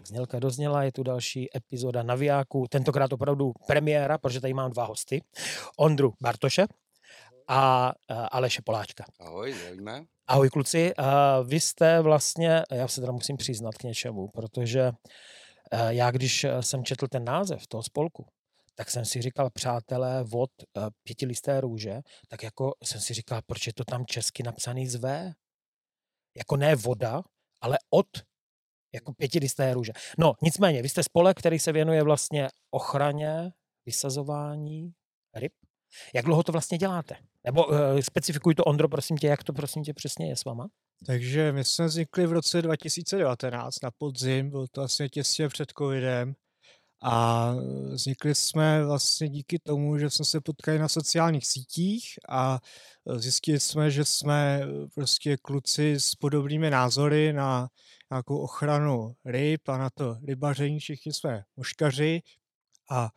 Tak, znělka dozněla, je tu další epizoda Navijáku, tentokrát opravdu premiéra, protože tady mám dva hosty. Ondru Bartoše a uh, Aleše Poláčka. Ahoj, zdravíme. Ahoj kluci, uh, vy jste vlastně, já se teda musím přiznat k něčemu, protože uh, já když jsem četl ten název toho spolku, tak jsem si říkal, přátelé, vod uh, pětilisté růže, tak jako jsem si říkal, proč je to tam česky napsaný z V? Jako ne voda, ale od jako pětilisté růže. No, nicméně, vy jste spolek, který se věnuje vlastně ochraně, vysazování ryb. Jak dlouho to vlastně děláte? Nebo uh, specifikuj to, Ondro, prosím tě, jak to prosím tě přesně je s váma? Takže my jsme vznikli v roce 2019 na podzim, bylo to vlastně těsně před covidem. A vznikli jsme vlastně díky tomu, že jsme se potkali na sociálních sítích a zjistili jsme, že jsme prostě kluci s podobnými názory na nějakou ochranu ryb a na to rybaření, všichni jsme muškaři a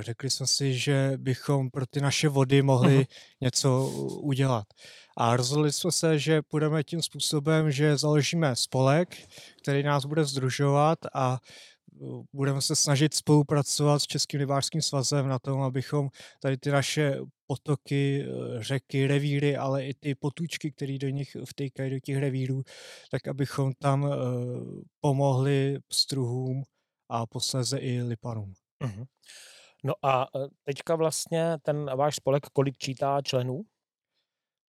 řekli jsme si, že bychom pro ty naše vody mohli uh-huh. něco udělat. A rozhodli jsme se, že půjdeme tím způsobem, že založíme spolek, který nás bude združovat a budeme se snažit spolupracovat s Českým rybářským svazem na tom, abychom tady ty naše potoky, eh, řeky, revíry, ale i ty potůčky, které do nich vtejkají do těch revírů, tak abychom tam eh, pomohli struhům a posléze i lipanům. Uh-huh. No a eh, teďka vlastně ten váš spolek kolik čítá členů?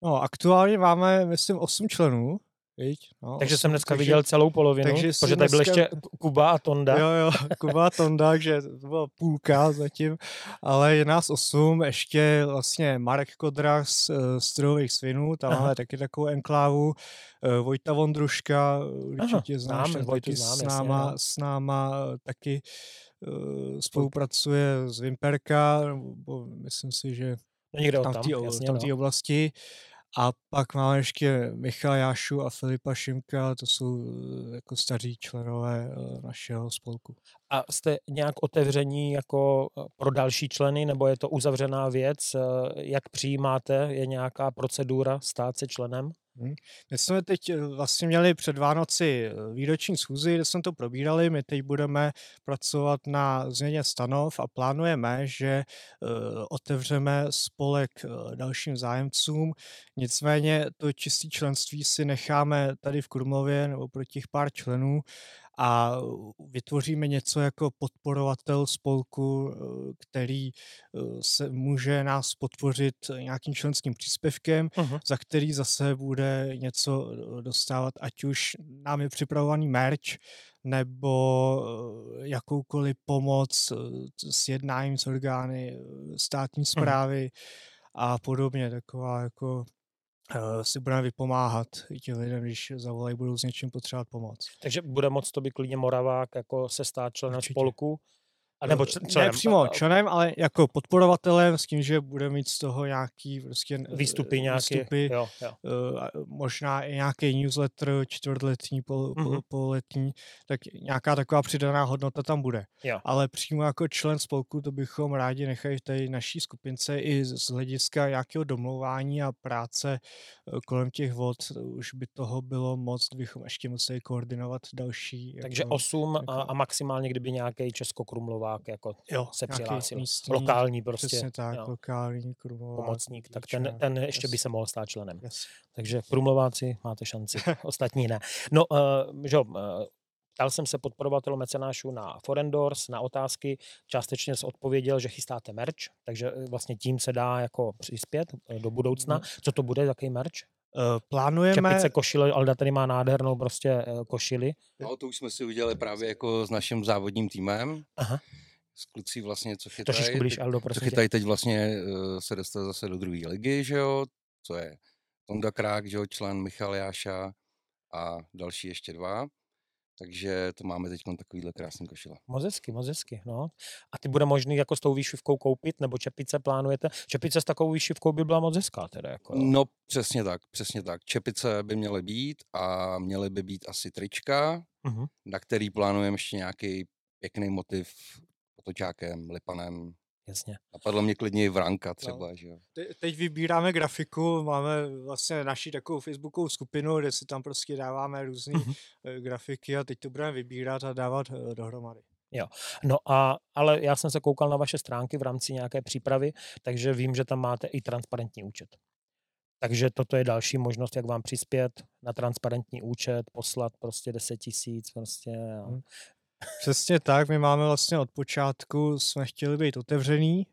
No, aktuálně máme, myslím, 8 členů. Viď? No, takže jsem dneska takže, viděl celou polovinu, takže protože tady byl ještě Kuba a Tonda. Jo, jo, Kuba a Tonda, takže to byla půlka zatím, ale je nás osm, ještě vlastně Marek Kodra z Strojových svinů, tam Aha. máme taky takovou enklávu, eh, Vojta Vondruška, určitě znáš, znám, taky znám, s, náma, jasně, s náma taky uh, spolupracuje z Vimperka, bo myslím si, že no, tam, tam, v té no. A pak máme ještě Michala Jášu a Filipa Šimka, to jsou eh, jako staří členové eh, našeho spolku. A jste nějak otevření jako eh, pro další členy, nebo je to uzavřená věc? Jak přijímáte? Je nějaká procedura stát se členem? Hmm. My jsme teď eh, vlastně měli před Vánoci eh, výroční schůzi, kde jsme to probírali. My teď budeme pracovat na změně stanov a plánujeme, že uh, otevřeme spolek dalším zájemcům. Nicméně to čistý členství si necháme tady v Krumlově nebo pro těch pár členů a vytvoříme něco jako podporovatel spolku, eh, který eh, se může nás podpořit nějakým členským příspěvkem, uh-huh. za který zase bude něco eh, dostávat, ať už nám je připravovaný merch, nebo jakoukoliv pomoc s jednáním s orgány státní zprávy uh-huh. a podobně. Taková jako si budeme vypomáhat i těm lidem, když zavolají, budou s něčím potřebovat pomoc. Takže bude moc to by klidně Moravák jako se stát členem Určitě. spolku? Nebo členem? Ne přímo členem, ale jako podporovatelem s tím, že bude mít z toho nějaký prostě výstupy, nějaké, výstupy jo, jo. možná i nějaký newsletter čtvrtletní, pol, mm-hmm. pololetní, tak nějaká taková přidaná hodnota tam bude. Jo. Ale přímo jako člen spolku to bychom rádi nechali v té naší skupince i z hlediska nějakého domlouvání a práce e, kolem těch vod. Už by toho bylo moc, bychom ještě museli koordinovat další. Takže jako, 8 jako... a, a maximálně, kdyby nějaký Českokrumlová Krumovák jako jo, se přihlásil. Místní, lokální prostě. Přesně tak, jo. lokální. Pomocník, tak ten, ten ještě yes. by se mohl stát členem. Yes. Takže Krumlováci máte šanci, ostatní ne. No, uh, že, uh, Ptal jsem se podporovatelů mecenášů na Forendors, na otázky, částečně se odpověděl, že chystáte merch, takže vlastně tím se dá jako přispět do budoucna. Mhm. Co to bude, jaký merch? Plánujeme... Čepice, košile, Alda tady má nádhernou prostě košili. No, to už jsme si udělali právě jako s naším závodním týmem. Aha. S kluci vlastně, co chytají. Trošičku blíž, Aldo, prosím Co chytají teď vlastně uh, se dostal zase do druhé ligy, že jo, co je Tonda Krák, že jo, člen Michal Jáša a další ještě dva. Takže to máme teď takovýhle krásný košile. Moc hezky, moc hezky, no. A ty bude možný jako s tou výšivkou koupit, nebo čepice plánujete? Čepice s takovou výšivkou by byla moc hezká teda. Jako, no přesně tak, přesně tak. Čepice by měly být a měly by být asi trička, uh-huh. na který plánujeme ještě nějaký pěkný motiv otočákem, lipanem, jasně. Napadlo mě klidně i Vranka No. třeba, že jo. Te- Teď vybíráme grafiku, máme vlastně naši takovou facebookovou skupinu, kde si tam prostě dáváme různé Mhm. grafiky a teď to budeme vybírat a dávat eh, dohromady. No a, ale já jsem se koukal na vaše stránky v rámci nějaké přípravy, takže vím, že tam máte i transparentní účet. Takže toto je další možnost, jak vám přispět na transparentní účet, poslat prostě 10 tisíc prostě. A... Přesně tak, my máme vlastně od počátku, jsme chtěli být otevřený,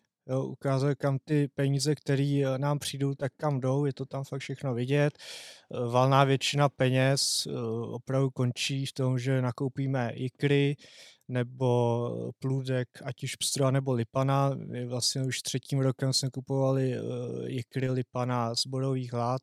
ukázat, kam ty peníze, které nám přijdou, tak kam jdou, je to tam fakt všechno vidět. Eh, Valná většina peněz eh, opravdu končí v tom, že nakoupíme ikry nebo plůdek, ať už pstra nebo lipana. My vlastně už třetím rokem jsme kupovali eh, ikry lipana z borových lád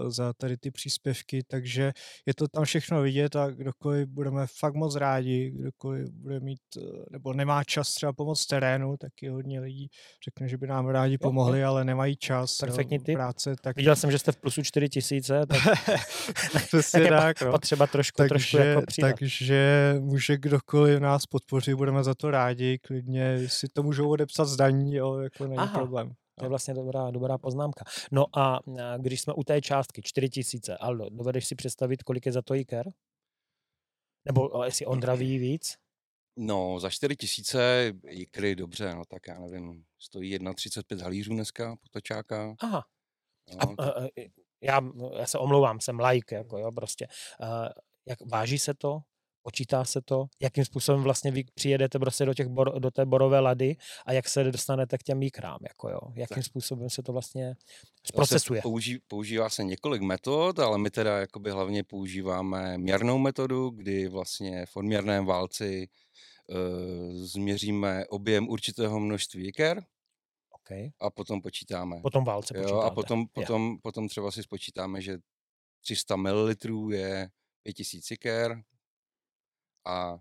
eh, za tady ty příspěvky, takže je to tam všechno vidět a kdokoliv budeme fakt moc rádi, kdokoliv bude mít, eh, nebo nemá čas třeba pomoct terénu, taky hodně lidí řekne, že by nám rádi jo. pomohli, ale nemají čas, Perfektní jo, tip. práce, tak Viděl jsem, že jste v plusu 4 tisíce, tak, tak je tak, pa- no. potřeba trošku, trošku Takže, jako přidat. takže může kdokoliv nás podpořit, budeme za to rádi, klidně si to můžou odepsat zdaní, jo, jako není Aha, problém. To je vlastně dobrá, dobrá poznámka. No a když jsme u té částky 4 tisíce, Aldo, dovedeš si představit, kolik je za to IKER? Nebo jestli Ondra ví víc? No, za 4 tisíce jikry, dobře, no tak já nevím, stojí 1,35 halířů dneska, potočáka. Aha. No, A, tak a, a, já, já se omlouvám, jsem like, jako jo, prostě. A, jak váží se to? Počítá se to? Jakým způsobem vlastně vy přijedete prostě do, těch bor, do té borové lady a jak se dostanete k těm míkrám, jako jo? Jakým Tak. způsobem se to vlastně to se procesuje? Použí, používá se několik metod, ale my teda jakoby hlavně používáme měrnou metodu, kdy vlastně v odměrném válci uh, změříme objem určitého množství jiker Okay. a potom počítáme. Po tom válce Jo, počítáte. a potom, Jo. potom, potom třeba si spočítáme, že 300 ml je 5000 jiker a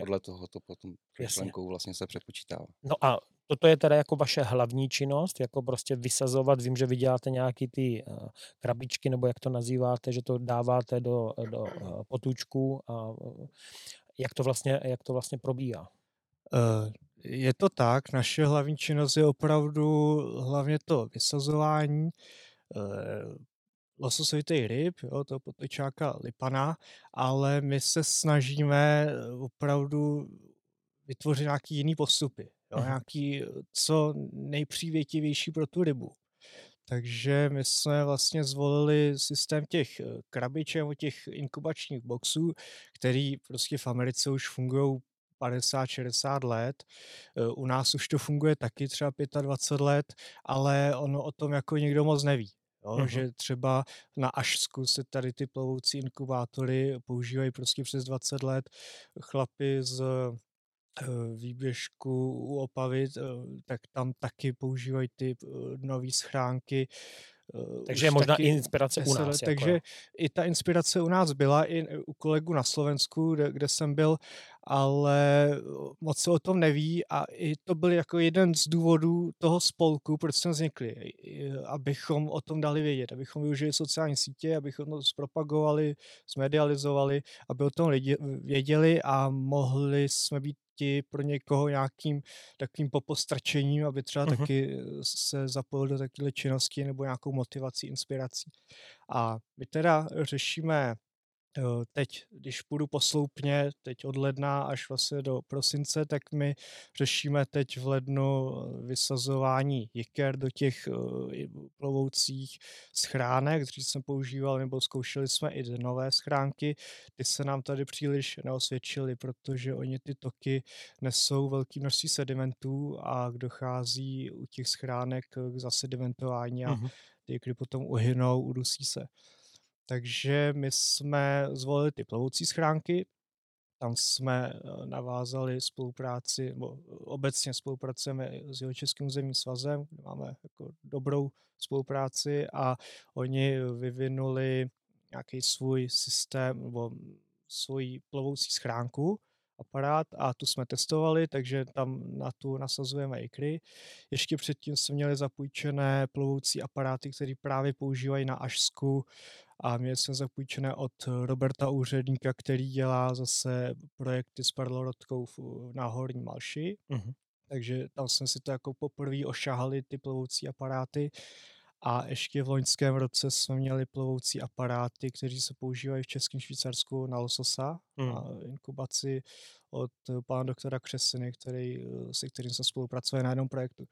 podle toho to potom myšlenkou vlastně se přepočítává. No a toto je teda jako vaše hlavní činnost, jako prostě vysazovat, vím, že vy děláte nějaký ty uh, krabičky, nebo jak to nazýváte, že to dáváte do, do uh, potůčků a jak to vlastně, jak to vlastně probíhá. Eh, Je to tak, naše hlavní činnost je opravdu hlavně to vysazování lososovitých ryb, jo, toho potečáka lipana, ale my se snažíme eh, opravdu vytvořit nějaký jiný postupy, jo, Mhm. nějaký co nejpřívětivější pro tu rybu. Takže my jsme vlastně zvolili systém těch eh, krabiček nebo těch inkubačních boxů, který prostě v Americe už fungují 50-60 let. Eh, U nás už to funguje taky třeba 25 let, ale ono o tom jako nikdo moc neví. Jo, Mhm. že třeba na Ašsku se tady ty plovoucí inkubátory používají prostě přes 20 let. Chlapi z eh, výběžku u Opavy, eh, tak tam taky používají ty nové schránky. eh, Takže je možná taky inspirace u 10 nás. Jako, takže jo. i ta inspirace u nás byla i u kolegů na Slovensku, kde, kde jsem byl, ale moc se o tom neví a i to byl jako jeden z důvodů toho spolku, proč jsme vznikli, abychom o tom dali vědět, abychom využili sociální sítě, abychom to zpropagovali, zmedializovali, aby o tom lidi věděli a mohli jsme být ti pro někoho nějakým takovým popostrčením, aby třeba Mhm. taky se zapojil do takové činnosti nebo nějakou motivací, inspirací. A my teda řešíme eh, teď, když půjdu posloupně, teď od ledna až vlastně do prosince, tak my řešíme teď v lednu eh, vysazování jiker do těch eh, plovoucích schránek, dřív jsem používal, nebo zkoušeli jsme i nové schránky, ty se nám tady příliš neosvědčily, protože oni ty toky nesou velké množství sedimentů a dochází u těch schránek k zasedimentování a Mhm. ty jikry potom uhynou, udusí se. Takže my jsme zvolili ty plovoucí schránky, tam jsme eh, navázali spolupráci, nebo obecně spolupracujeme s Jihočeským územním svazem, kde máme jako dobrou spolupráci a oni vyvinuli nějaký svůj systém nebo svoji plovoucí schránku, aparát a tu jsme testovali, takže tam na tu nasazujeme ikry. Ještě předtím jsme měli zapůjčené plovoucí aparáty, které právě používají na Ašsku a měli jsme zapůjčené od Roberta Úředníka, který dělá zase projekty s parlorodkou na Horní Malši. Mhm. takže tam jsme si to jako poprvé ošahali ty plovoucí aparáty. A ještě v loňském roce jsme měli plovoucí aparáty, kteří se používají v Českém Švýcarsku na lososa, hmm. na inkubaci od pana doktora Křesiny, který, se kterým se spolupracuje na jednom projektu.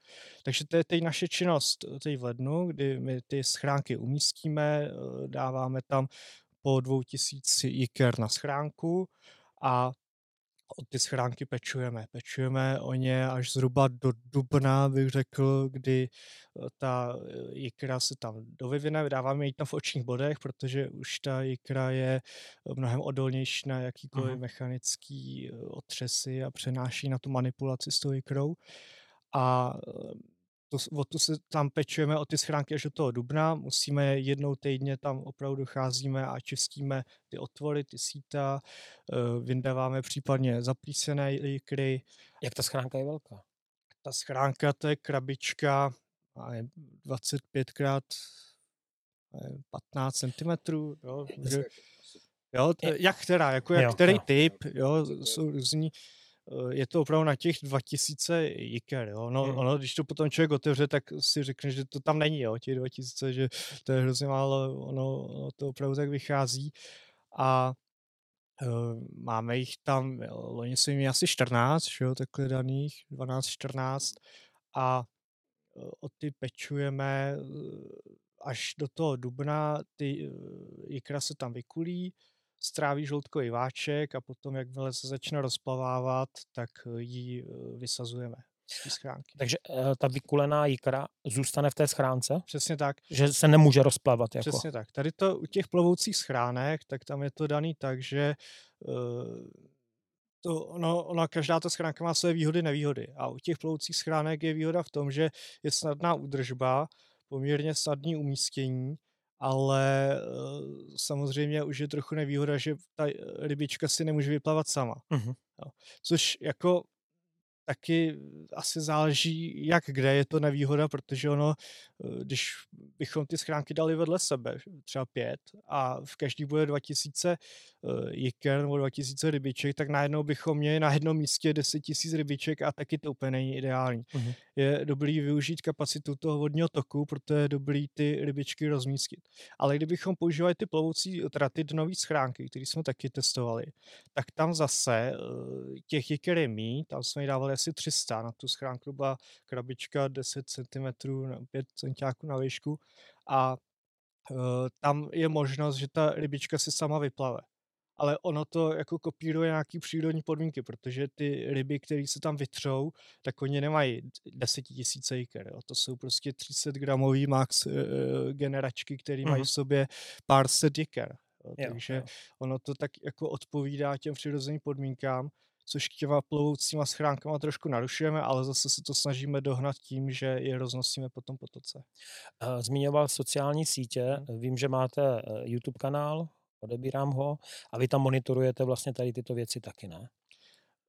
Takže to je teď naše činnost teď v lednu, kdy my ty schránky umístíme, dáváme tam po dvou tisíc jiker na schránku a o ty schránky pečujeme. Pečujeme o ně až zhruba do dubna, bych řekl, kdy eh, ta eh, jikra se tam dovyvine, vydáváme ji tam v očních bodech, protože už ta jikra je eh, mnohem odolnější na jakýkoliv uh-huh. mechanický otřesy a přenáší na tu manipulaci s tou jikrou. A to, o tu se tam pečujeme o ty schránky až do toho dubna, musíme jednou týdně tam opravdu cházíme a čistíme ty otvory, ty síta, eh, vyndáváme případně zaplísené jikry. Jak ta schránka je velká? Ta schránka to je krabička 25 krát 15 cm. Jo, jo, jak která, jako jak jo, který jo. typ, jo, jsou různí je to opravdu na těch 2000 jiker, jo. No, hmm. ono, když to potom člověk otevře, tak si řekne, že to tam není, jo, těch 2000, že to je hrozně málo, ono, ono to opravdu tak vychází. A uh, máme jich tam, loni jsme měli asi 14, jo, takhle daných, 12-14 a uh, o ty pečujeme až do toho dubna, ty jikra se tam vykulí, stráví žloutkový váček a potom, jakmile se začne rozplavávat, tak eh, ji eh, vysazujeme z schránky. Takže eh, ta vykulená jikra zůstane v té schránce? Přesně tak. Že se nemůže rozplavat? Jako. Přesně tak. Tady to u těch plovoucích schránek, tak tam je to daný tak, že to, ono, ono, každá ta schránka má své výhody, nevýhody. A u těch plovoucích schránek je výhoda v tom, že je snadná údržba, poměrně snadný umístění ale uh, samozřejmě už je trochu nevýhoda, že ta rybička si nemůže vyplavat sama. Uh-huh. Což jako taky asi záleží, jak kde je to nevýhoda, protože ono, eh, když bychom ty schránky dali vedle sebe, třeba pět, a v každý bude 2000 eh, jiker nebo 2000 rybiček, tak najednou bychom měli na jednom místě 10 000 rybiček a taky to úplně není ideální. Uh-huh. Je dobrý využít kapacitu toho vodního toku, proto je dobrý ty rybičky rozmístit. Ale kdybychom používali ty plovoucí, teda ty dnové schránky, které jsme taky testovali, tak tam zase eh, těch jiker je mý, tam jsme dávali asi 300, na tu schránku byla krabička 10 cm, 5 cm na výšku a uh, tam je možnost, že ta rybička se sama vyplave. Ale ono to jako kopíruje nějaký přírodní podmínky, protože ty ryby, které se tam vytřou, tak oni nemají desetitisíce jiker. Jo. To jsou prostě 300 gramový max uh, generačky, které mm-hmm. mají v mhm. sobě pár set jiker. Jo. Jo, Takže jo. ono to tak jako odpovídá těm přirozeným podmínkám což těma plovoucíma schránkama trošku narušujeme, ale zase se to snažíme dohnat tím, že je roznosíme po tom potoce. Zmiňoval sociální sítě, hmm. vím, že máte eh, YouTube kanál, odebírám ho a vy tam monitorujete vlastně tady tyto věci taky, ne?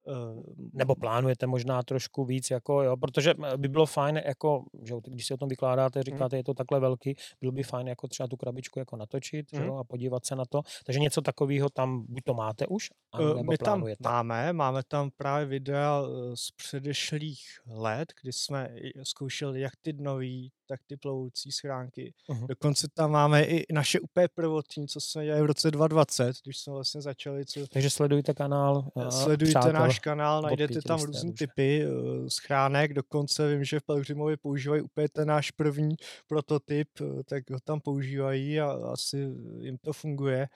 Eh, nebo plánujete možná trošku víc, jako, jo, protože eh, by bylo fajn, jako, že když si o tom vykládáte, hmm. říkáte, je to takhle velký, bylo by fajn jako třeba tu krabičku jako natočit mm. jo, a podívat se na to. Takže něco takového tam buď to máte už, eh, nebo My plánujete. tam máme, máme tam právě videa z předešlých let, kdy jsme zkoušeli jak ty nový, tak ty plovoucí schránky. Uh-huh. Dokonce tam máme i naše úplně prvotní, co jsme dělali v roce 2020, když jsme vlastně začali. Co... Takže sledujte kanál. Sledujte přátel, náš kanál, najdete tam různé typy uh, schránek, dokonce vím, že v Pelgrimovi používají úplně ten náš první prototyp, uh, tak ho tam používají a asi jim to funguje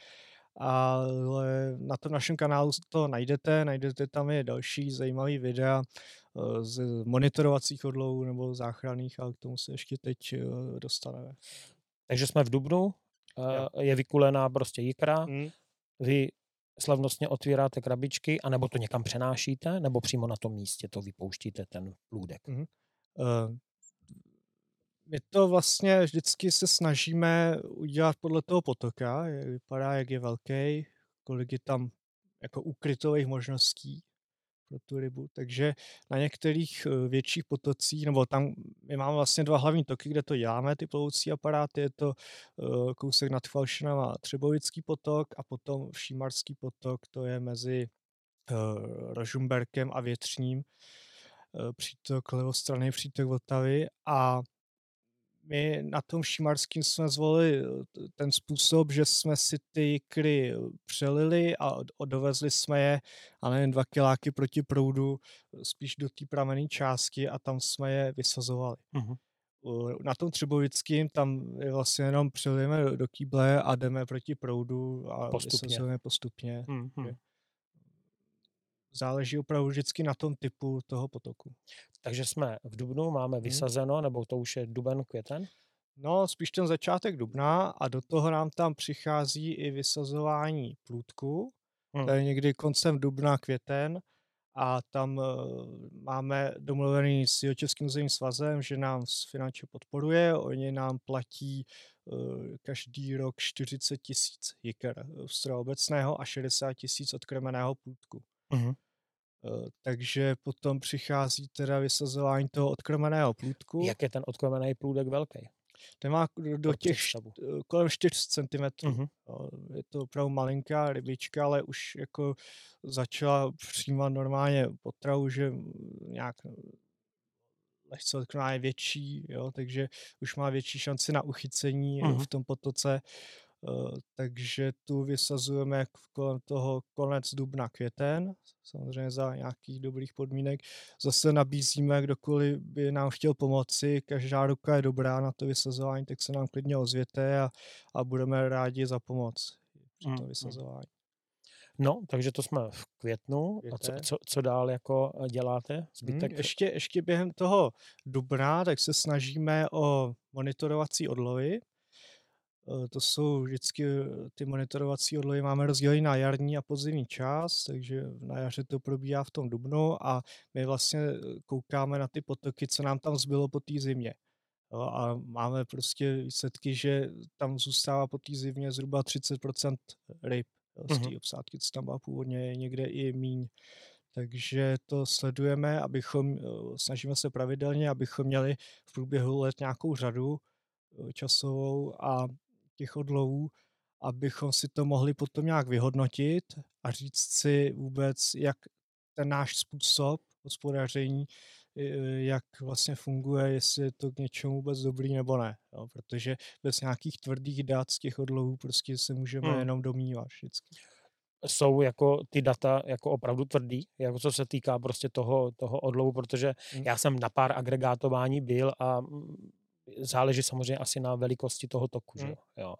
ale na tom našem kanálu to najdete, najdete tam i další zajímavý videa eh, z monitorovacích odlovů nebo záchranných, ale k tomu se ještě teď eh, dostaneme. Takže jsme v Dubnu, eh, je vykulená prostě jikra, hmm. vy slavnostně otvíráte krabičky, anebo to někam přenášíte, nebo přímo na tom místě to vypouštíte, ten plůdek? Hmm. Uh, my to vlastně vždycky se snažíme udělat podle toho potoka, jak vypadá, jak je velký, kolik je tam jako ukrytových možností pro tu rybu. Takže na některých eh, větších potocích, nebo tam my máme vlastně dva hlavní toky, kde to děláme, ty plovoucí aparáty, je to uh, kousek nad Falšinem a Třebovický potok a potom Všímarský potok, to je mezi uh, Rožumberkem a Větřním. přítok levostranný přítok Vltavy a my na tom Šimarským jsme zvolili ten způsob, že jsme si ty jikry přelili a dovezli jsme je, a nevím, dva kiláky proti proudu, spíš do té pramenné části a tam jsme je vysazovali. Uh-huh. Na tom Třebovickým tam je vlastně jenom přelijeme do, do kýble a jdeme proti proudu a postupně. vysazujeme postupně. Uh-huh záleží opravdu vždycky na tom typu toho potoku. Takže jsme v Dubnu, máme hmm. vysazeno, nebo to už je duben, květen? No, spíš ten začátek dubna a do toho nám tam přichází i vysazování plůdku, hmm. to je někdy koncem dubna, květen a tam uh, máme domluvený s Jihočeským územním svazem, že nám finančně podporuje, oni nám platí uh, každý rok 40 tisíc jiker z obecného a 60 tisíc od kremeného plůdku. Uh-huh. Takže potom přichází teda vysazování toho odkromeného plůdku. Jak je ten odkromený plůdek velký? Ten má do těch št- kolem 4 cm. Uh-huh. Je to opravdu malinká rybička, ale už jako začala přijímat normálně potravu, že nějak lehce odkromená je větší, jo, takže už má větší šanci na uchycení uh-huh. v tom potoce. Eh, takže tu vysazujeme kolem toho konec dubna, květen, samozřejmě za nějakých dobrých podmínek. Zase nabízíme, kdokoliv by nám chtěl pomoci, každá ruka je dobrá na to vysazování, tak se nám klidně ozvěte a, a budeme rádi za pomoc při tom vysazování. No, takže to jsme v květnu. A co, co, co dál jako eh, děláte? Zbytek? Hmm, ještě, ještě během toho dubna tak se snažíme o monitorovací odlovy. Eh, to jsou vždycky eh, ty monitorovací odlovy máme rozdělené na jarní a podzimní čas, takže na jaře to probíhá v tom dubnu a my vlastně eh, koukáme na ty potoky, co nám tam zbylo po té zimě. a máme prostě výsledky, že tam zůstává po té zimě zhruba 30% ryb z té uh-huh. obsádky, co tam byla původně, někde i míň. Takže to sledujeme, abychom, snažíme se pravidelně, abychom měli v průběhu let nějakou řadu časovou a těch odlovů, abychom si to mohli potom nějak vyhodnotit a říct si vůbec, jak ten náš způsob hospodaření, jak vlastně funguje, jestli je to k něčemu vůbec dobrý nebo ne. Jo? Protože bez nějakých tvrdých dat z těch odlovů prostě se můžeme hmm. jenom domnívat vždycky. Jsou jako ty data jako opravdu tvrdý, jako co se týká prostě toho, toho odlovu, protože hmm. já jsem na pár agregátování byl a záleží samozřejmě asi na velikosti toho toku, hmm. že jo.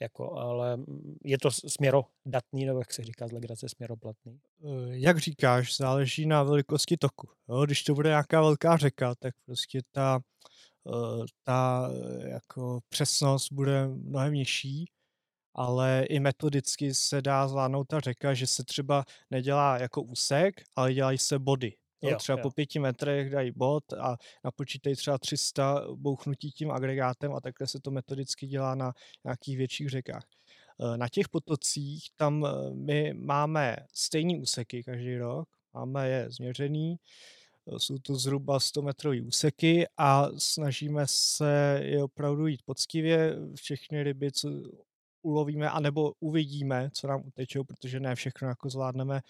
Jako, ale je to směrodatný, nebo jak se říká z legrace, směroplatný? Eh, jak říkáš, záleží na velikosti toku. Jo? Když to bude nějaká velká řeka, tak prostě ta, eh, ta eh, jako přesnost bude mnohem nižší, ale i metodicky se dá zvládnout ta řeka, že se třeba nedělá jako úsek, ale dělají se body. Jo, třeba jo. po pěti metrech dají bod a napočítají třeba 300 bouchnutí tím agregátem a takhle se to metodicky dělá na nějakých větších řekách. Eh, na těch potocích tam eh, my máme stejný úseky každý rok, máme je změřený, eh, jsou to zhruba 100 metrový úseky a snažíme se je opravdu jít poctivě. Všechny ryby, co ulovíme, anebo uvidíme, co nám utečou, protože ne všechno jako zvládneme.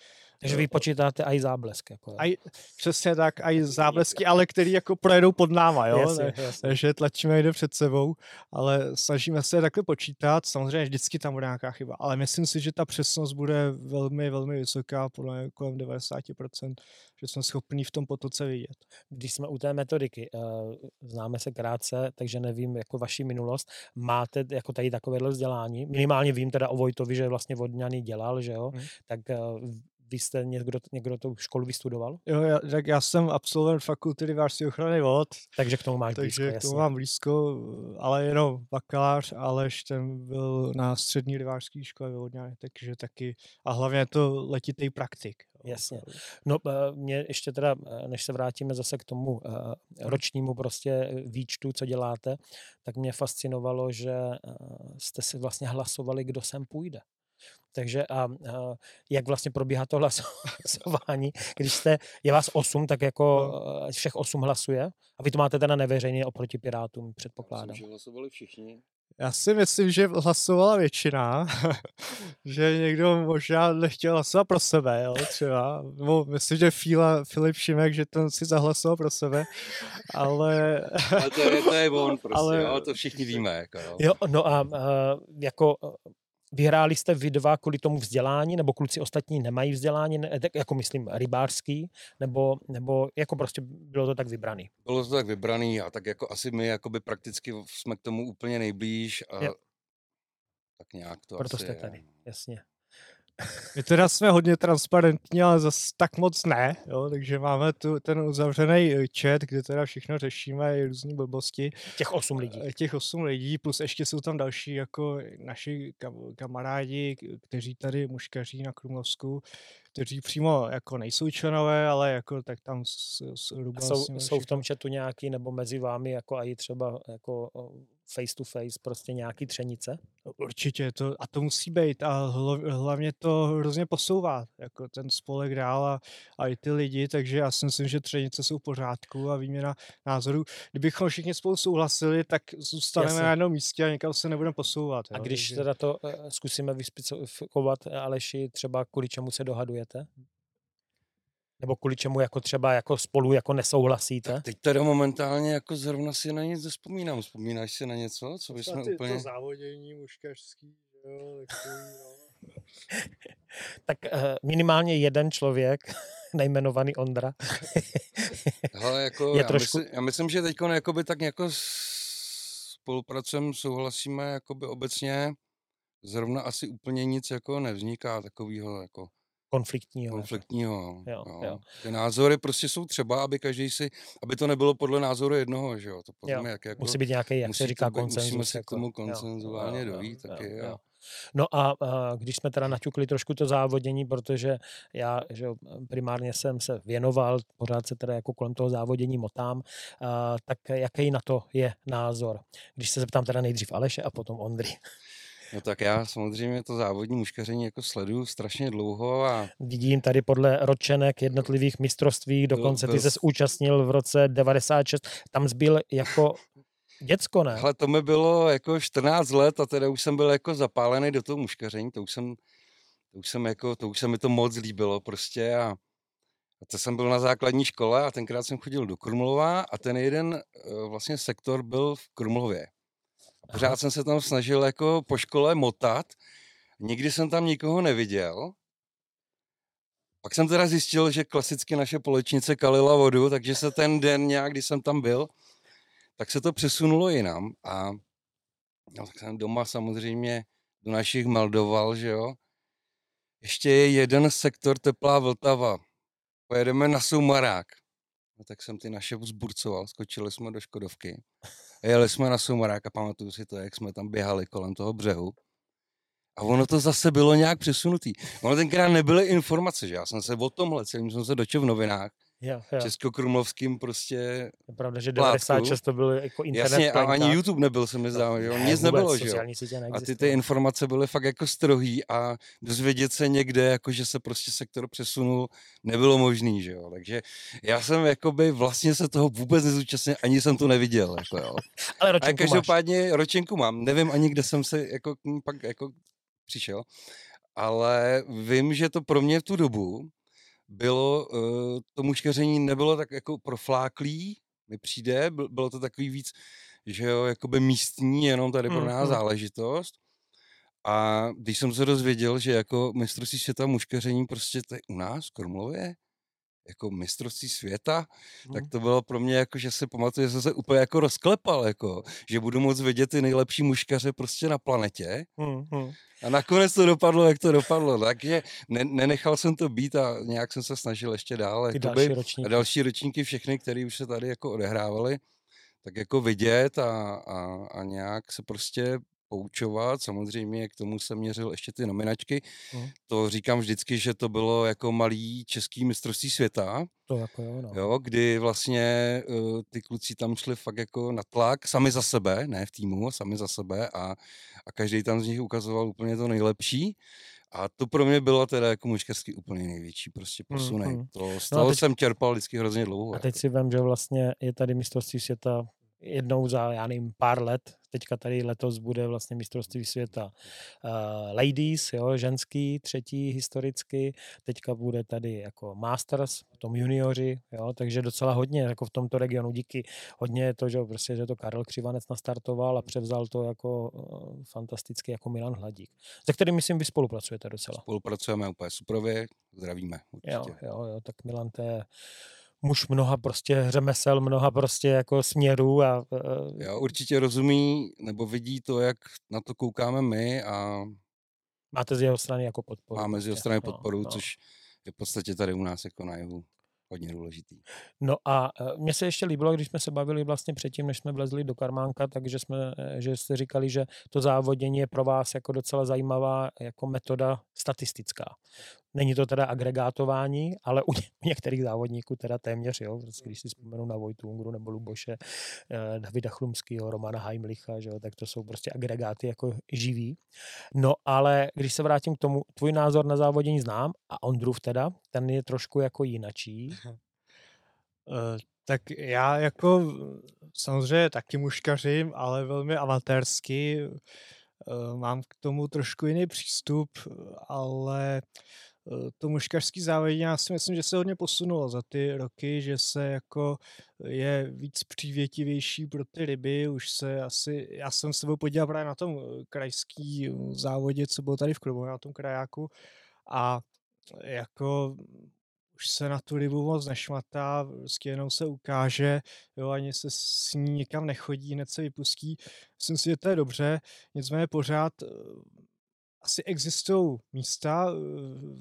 Takže vy počítáte i záblesk. Jako, aj, přesně tak, i záblesky, ale který jako projedou pod náma, jo? Jasně, jasně. Takže tlačíme jde před sebou, ale snažíme se takhle počítat. Samozřejmě vždycky tam bude nějaká chyba, ale myslím si, že ta přesnost bude velmi, velmi vysoká, podle kolem 90%, že jsme schopni v tom potoce vidět. Když jsme u té metodiky, eh, známe se krátce, takže nevím jako vaši minulost, máte jako tady takovéhle vzdělání, minimálně vím teda o Vojtovi, že vlastně vodňany dělal, že jo, hmm. tak eh, vy jste někdo, někdo tu školu vystudoval? Jo, já, tak já jsem absolvent fakulty rybářské ochrany vod. Takže k tomu máš takže blízko, k tomu mám blízko, ale jenom bakalář, Aleš ten byl na střední rybářské škole ve takže taky, a hlavně je to letitý praktik. Jasně. No eh, mě ještě teda, eh, než se vrátíme zase k tomu eh, ročnímu prostě výčtu, co děláte, tak mě fascinovalo, že jste si vlastně hlasovali, kdo sem půjde. Takže a, a jak vlastně probíhá to hlasování? Když jste, je vás osm, tak jako no. všech osm hlasuje? A vy to máte teda neveřejně oproti Pirátům, předpokládám. Myslím, že hlasovali všichni. Já si myslím, že hlasovala většina, že někdo možná nechtěl hlasovat pro sebe, jo, třeba. No, myslím, že Fila, Filip Šimek, že ten si zahlasoval pro sebe, ale... ale to je, to je on prostě, ale... jo, to všichni víme. Jako, jo. jo, no a jako Vyhráli jste vy dva kvůli tomu vzdělání, nebo kluci ostatní nemají vzdělání, ne, jako myslím rybářský, nebo, nebo jako prostě bylo to tak vybraný? Bylo to tak vybraný a tak jako asi my jakoby prakticky jsme k tomu úplně nejblíž a jo. tak nějak to Proto asi jste je. tady, jasně. My teda jsme hodně transparentní, ale zase tak moc ne, jo? takže máme tu ten uzavřený chat, kde teda všechno řešíme, i různé blbosti. Těch osm lidí. Těch osm lidí, plus ještě jsou tam další jako naši kamarádi, kteří tady muškaří na Krumlovsku, kteří přímo jako nejsou členové, ale jako tak tam s, s jsou, jsou v tom chatu nějaký, nebo mezi vámi jako i třeba jako face to face prostě nějaký třenice? Určitě, to, a to musí být a hlavně to hrozně posouvá, jako ten spolek dál a, a i ty lidi, takže já si myslím, že třenice jsou v pořádku a výměna názorů. Kdybychom všichni spolu souhlasili, tak zůstaneme Jasně. na jednom místě a někam se nebudeme posouvat. A jo, když takže... teda to uh, zkusíme vyspecifikovat, Aleši, třeba kvůli čemu se dohadujete? Nebo kvůli čemu jako třeba jako spolu jako nesouhlasíte? Tak teď teda momentálně jako zrovna si na nic nespomínám. Vzpomínáš si na něco, co bychom ty, úplně... To závodění muškařský, jo, takový, no. tak uh, minimálně jeden člověk, nejmenovaný Ondra. Hele, jako je já, trošku... myslím, já myslím, že teď jakoby tak jako spolupracujeme, souhlasíme jakoby obecně, zrovna asi úplně nic jako nevzniká takového jako konfliktního. Konfliktního, jo, jo. Jo. Ty názory prostě jsou třeba, aby každý si, aby to nebylo podle názoru jednoho, že jo. To jo. jak, jako, musí být nějaký, jak se říká, koncenzus. Musíme jako, k tomu koncenzuálně dojít jo, taky, jo, jo. No a, a když jsme teda naťukli trošku to závodění, protože já že primárně jsem se věnoval, pořád se teda jako kolem toho závodění motám, a, tak jaký na to je názor? Když se zeptám teda nejdřív Aleše a potom Ondry. No tak já samozřejmě to závodní muškaření jako sleduju strašně dlouho a... Vidím tady podle ročenek jednotlivých mistrovství, dokonce ty se účastnil v roce 96, tam zbyl jako děcko, ne? Ale to mi bylo jako 14 let a teda už jsem byl jako zapálený do toho muškaření, to už jsem, to už jsem jako, to už se mi to moc líbilo prostě a, a to jsem byl na základní škole a tenkrát jsem chodil do Krumlova a ten jeden eh, vlastně sektor byl v Krumlově. Pořád Aha. jsem se tam snažil jako po škole motat. Nikdy jsem tam nikoho neviděl. Pak jsem teda zjistil, že klasicky naše polečnice kalila vodu, takže se ten den nějak, když jsem tam byl, tak se to přesunulo jinam. A no, tak jsem doma samozřejmě do našich meldoval, že jo. Ještě je jeden sektor teplá Vltava. Pojedeme na Soumarák. No, tak jsem ty naše vzburcoval, skočili jsme do Škodovky. Jeli jsme na Soumarák a pamatuju si to, jak jsme tam běhali kolem toho břehu. A ono to zase bylo nějak přesunutý. Ono tenkrát nebyly informace, že já jsem se o tomhle celým jsem se dočel v novinách. Jo, jo. Českokrumlovským prostě Je pravda, že 96 to byl jako internet Jasně, a ani YouTube nebyl, se mi zdá, že jo? Ne, Nic nebylo, že A ty, ty informace byly fakt jako strohý a dozvědět se někde, jako že se prostě sektor přesunul, nebylo možný, že jo? Takže já jsem jakoby vlastně se toho vůbec nezúčastnil, ani jsem to neviděl, jako jo. Ale A ročenku máš. každopádně ročenku mám. Nevím ani, kde jsem se jako pak jako přišel, ale vím, že to pro mě v tu dobu bylo, uh, to muškaření nebylo tak jako profláklý, mi přijde, byl- bylo to takový víc, že jo, jakoby místní, jenom tady pro nás mm. záležitost. A když jsem se dozvěděl, že jako mistrovství světa muškaření prostě tady u nás v Krumlově, jako mistrovství světa, tak Mm. to bylo pro mě jako, že si pamatuju, že jsem se úplně jako rozklepal, jako, že budu moc vidět ty nejlepší muškaře prostě na planetě. Mm, mm. A nakonec to dopadlo, jak to dopadlo. Takže ne, nenechal jsem to být a nějak jsem se snažil ještě dál. Ty jakoby, další a ročníky. další ročníky, všechny, které už se tady jako odehrávaly, tak jako vidět a, a, a nějak se prostě poučovat. Samozřejmě k tomu jsem měřil ještě ty nominačky. Mm. To říkám vždycky, že to bylo jako malý český mistrovství světa, To jako jo, no. jo, kdy vlastně uh, ty kluci tam šli fakt jako na tlak, sami za sebe, ne v týmu, sami za sebe a, a každý tam z nich ukazoval úplně to nejlepší. A to pro mě bylo teda jako muškařský úplně největší prostě Mm, posunek. mm. To, z No toho teď- jsem čerpal vždycky hrozně dlouho. A jako. teď si vím, že vlastně je tady mistrovství světa jednou za, já nevím, pár let, teďka tady letos bude vlastně mistrovství světa uh, ladies, jo, ženský, třetí historicky, teďka bude tady jako masters, potom junioři, jo, takže docela hodně jako v tomto regionu díky hodně je to, že prostě, že to Karel Křivanec nastartoval a převzal to jako uh, fantasticky jako Milan Hladík, se kterým myslím vy spolupracujete docela. Spolupracujeme úplně suprově, zdravíme určitě. Jo, jo, jo, tak Milan to je muž mnoha prostě řemesel, mnoha prostě jako směrů a... Uh, jo, určitě rozumí, nebo vidí to, jak na to koukáme my a... Máte z jeho strany jako podporu. Máme z jeho prostě, strany no, podporu, no. což je v podstatě tady u nás jako na jihu hodně důležitý. No a e, mně se ještě líbilo, když jsme se bavili vlastně předtím, než jsme vlezli do Karmánka, takže jsme, e, že jste říkali, že to závodění je pro vás jako docela zajímavá jako metoda statistická. Není to teda agregátování, ale u, u některých závodníků teda téměř, jo, když si vzpomenu na Vojtu Ungru nebo Luboše, eh, Davida Chlumského, Romana Heimlicha, že jo, tak to jsou prostě agregáty jako živí. No ale když se vrátím k tomu, tvůj názor na závodění znám a Ondrův teda, ten je trošku jako jinačí. Uh, tak já jako samozřejmě taky muškařím, ale velmi amatérsky. Uh, mám k tomu trošku jiný přístup, ale Eh, to muškařský závodní, já si myslím, že se hodně posunulo za ty roky, že se jako je víc přívětivější pro ty ryby, už se asi, já jsem se podíval právě na tom eh, krajský závodě, co bylo tady v klubu, na tom krajáku a jako už se na tu rybu moc nešmatá, prostě jenom se ukáže, jo, ani se s ní nikam nechodí, hned se vypustí. Myslím si, že to je dobře, nicméně pořád eh, asi existují místa eh,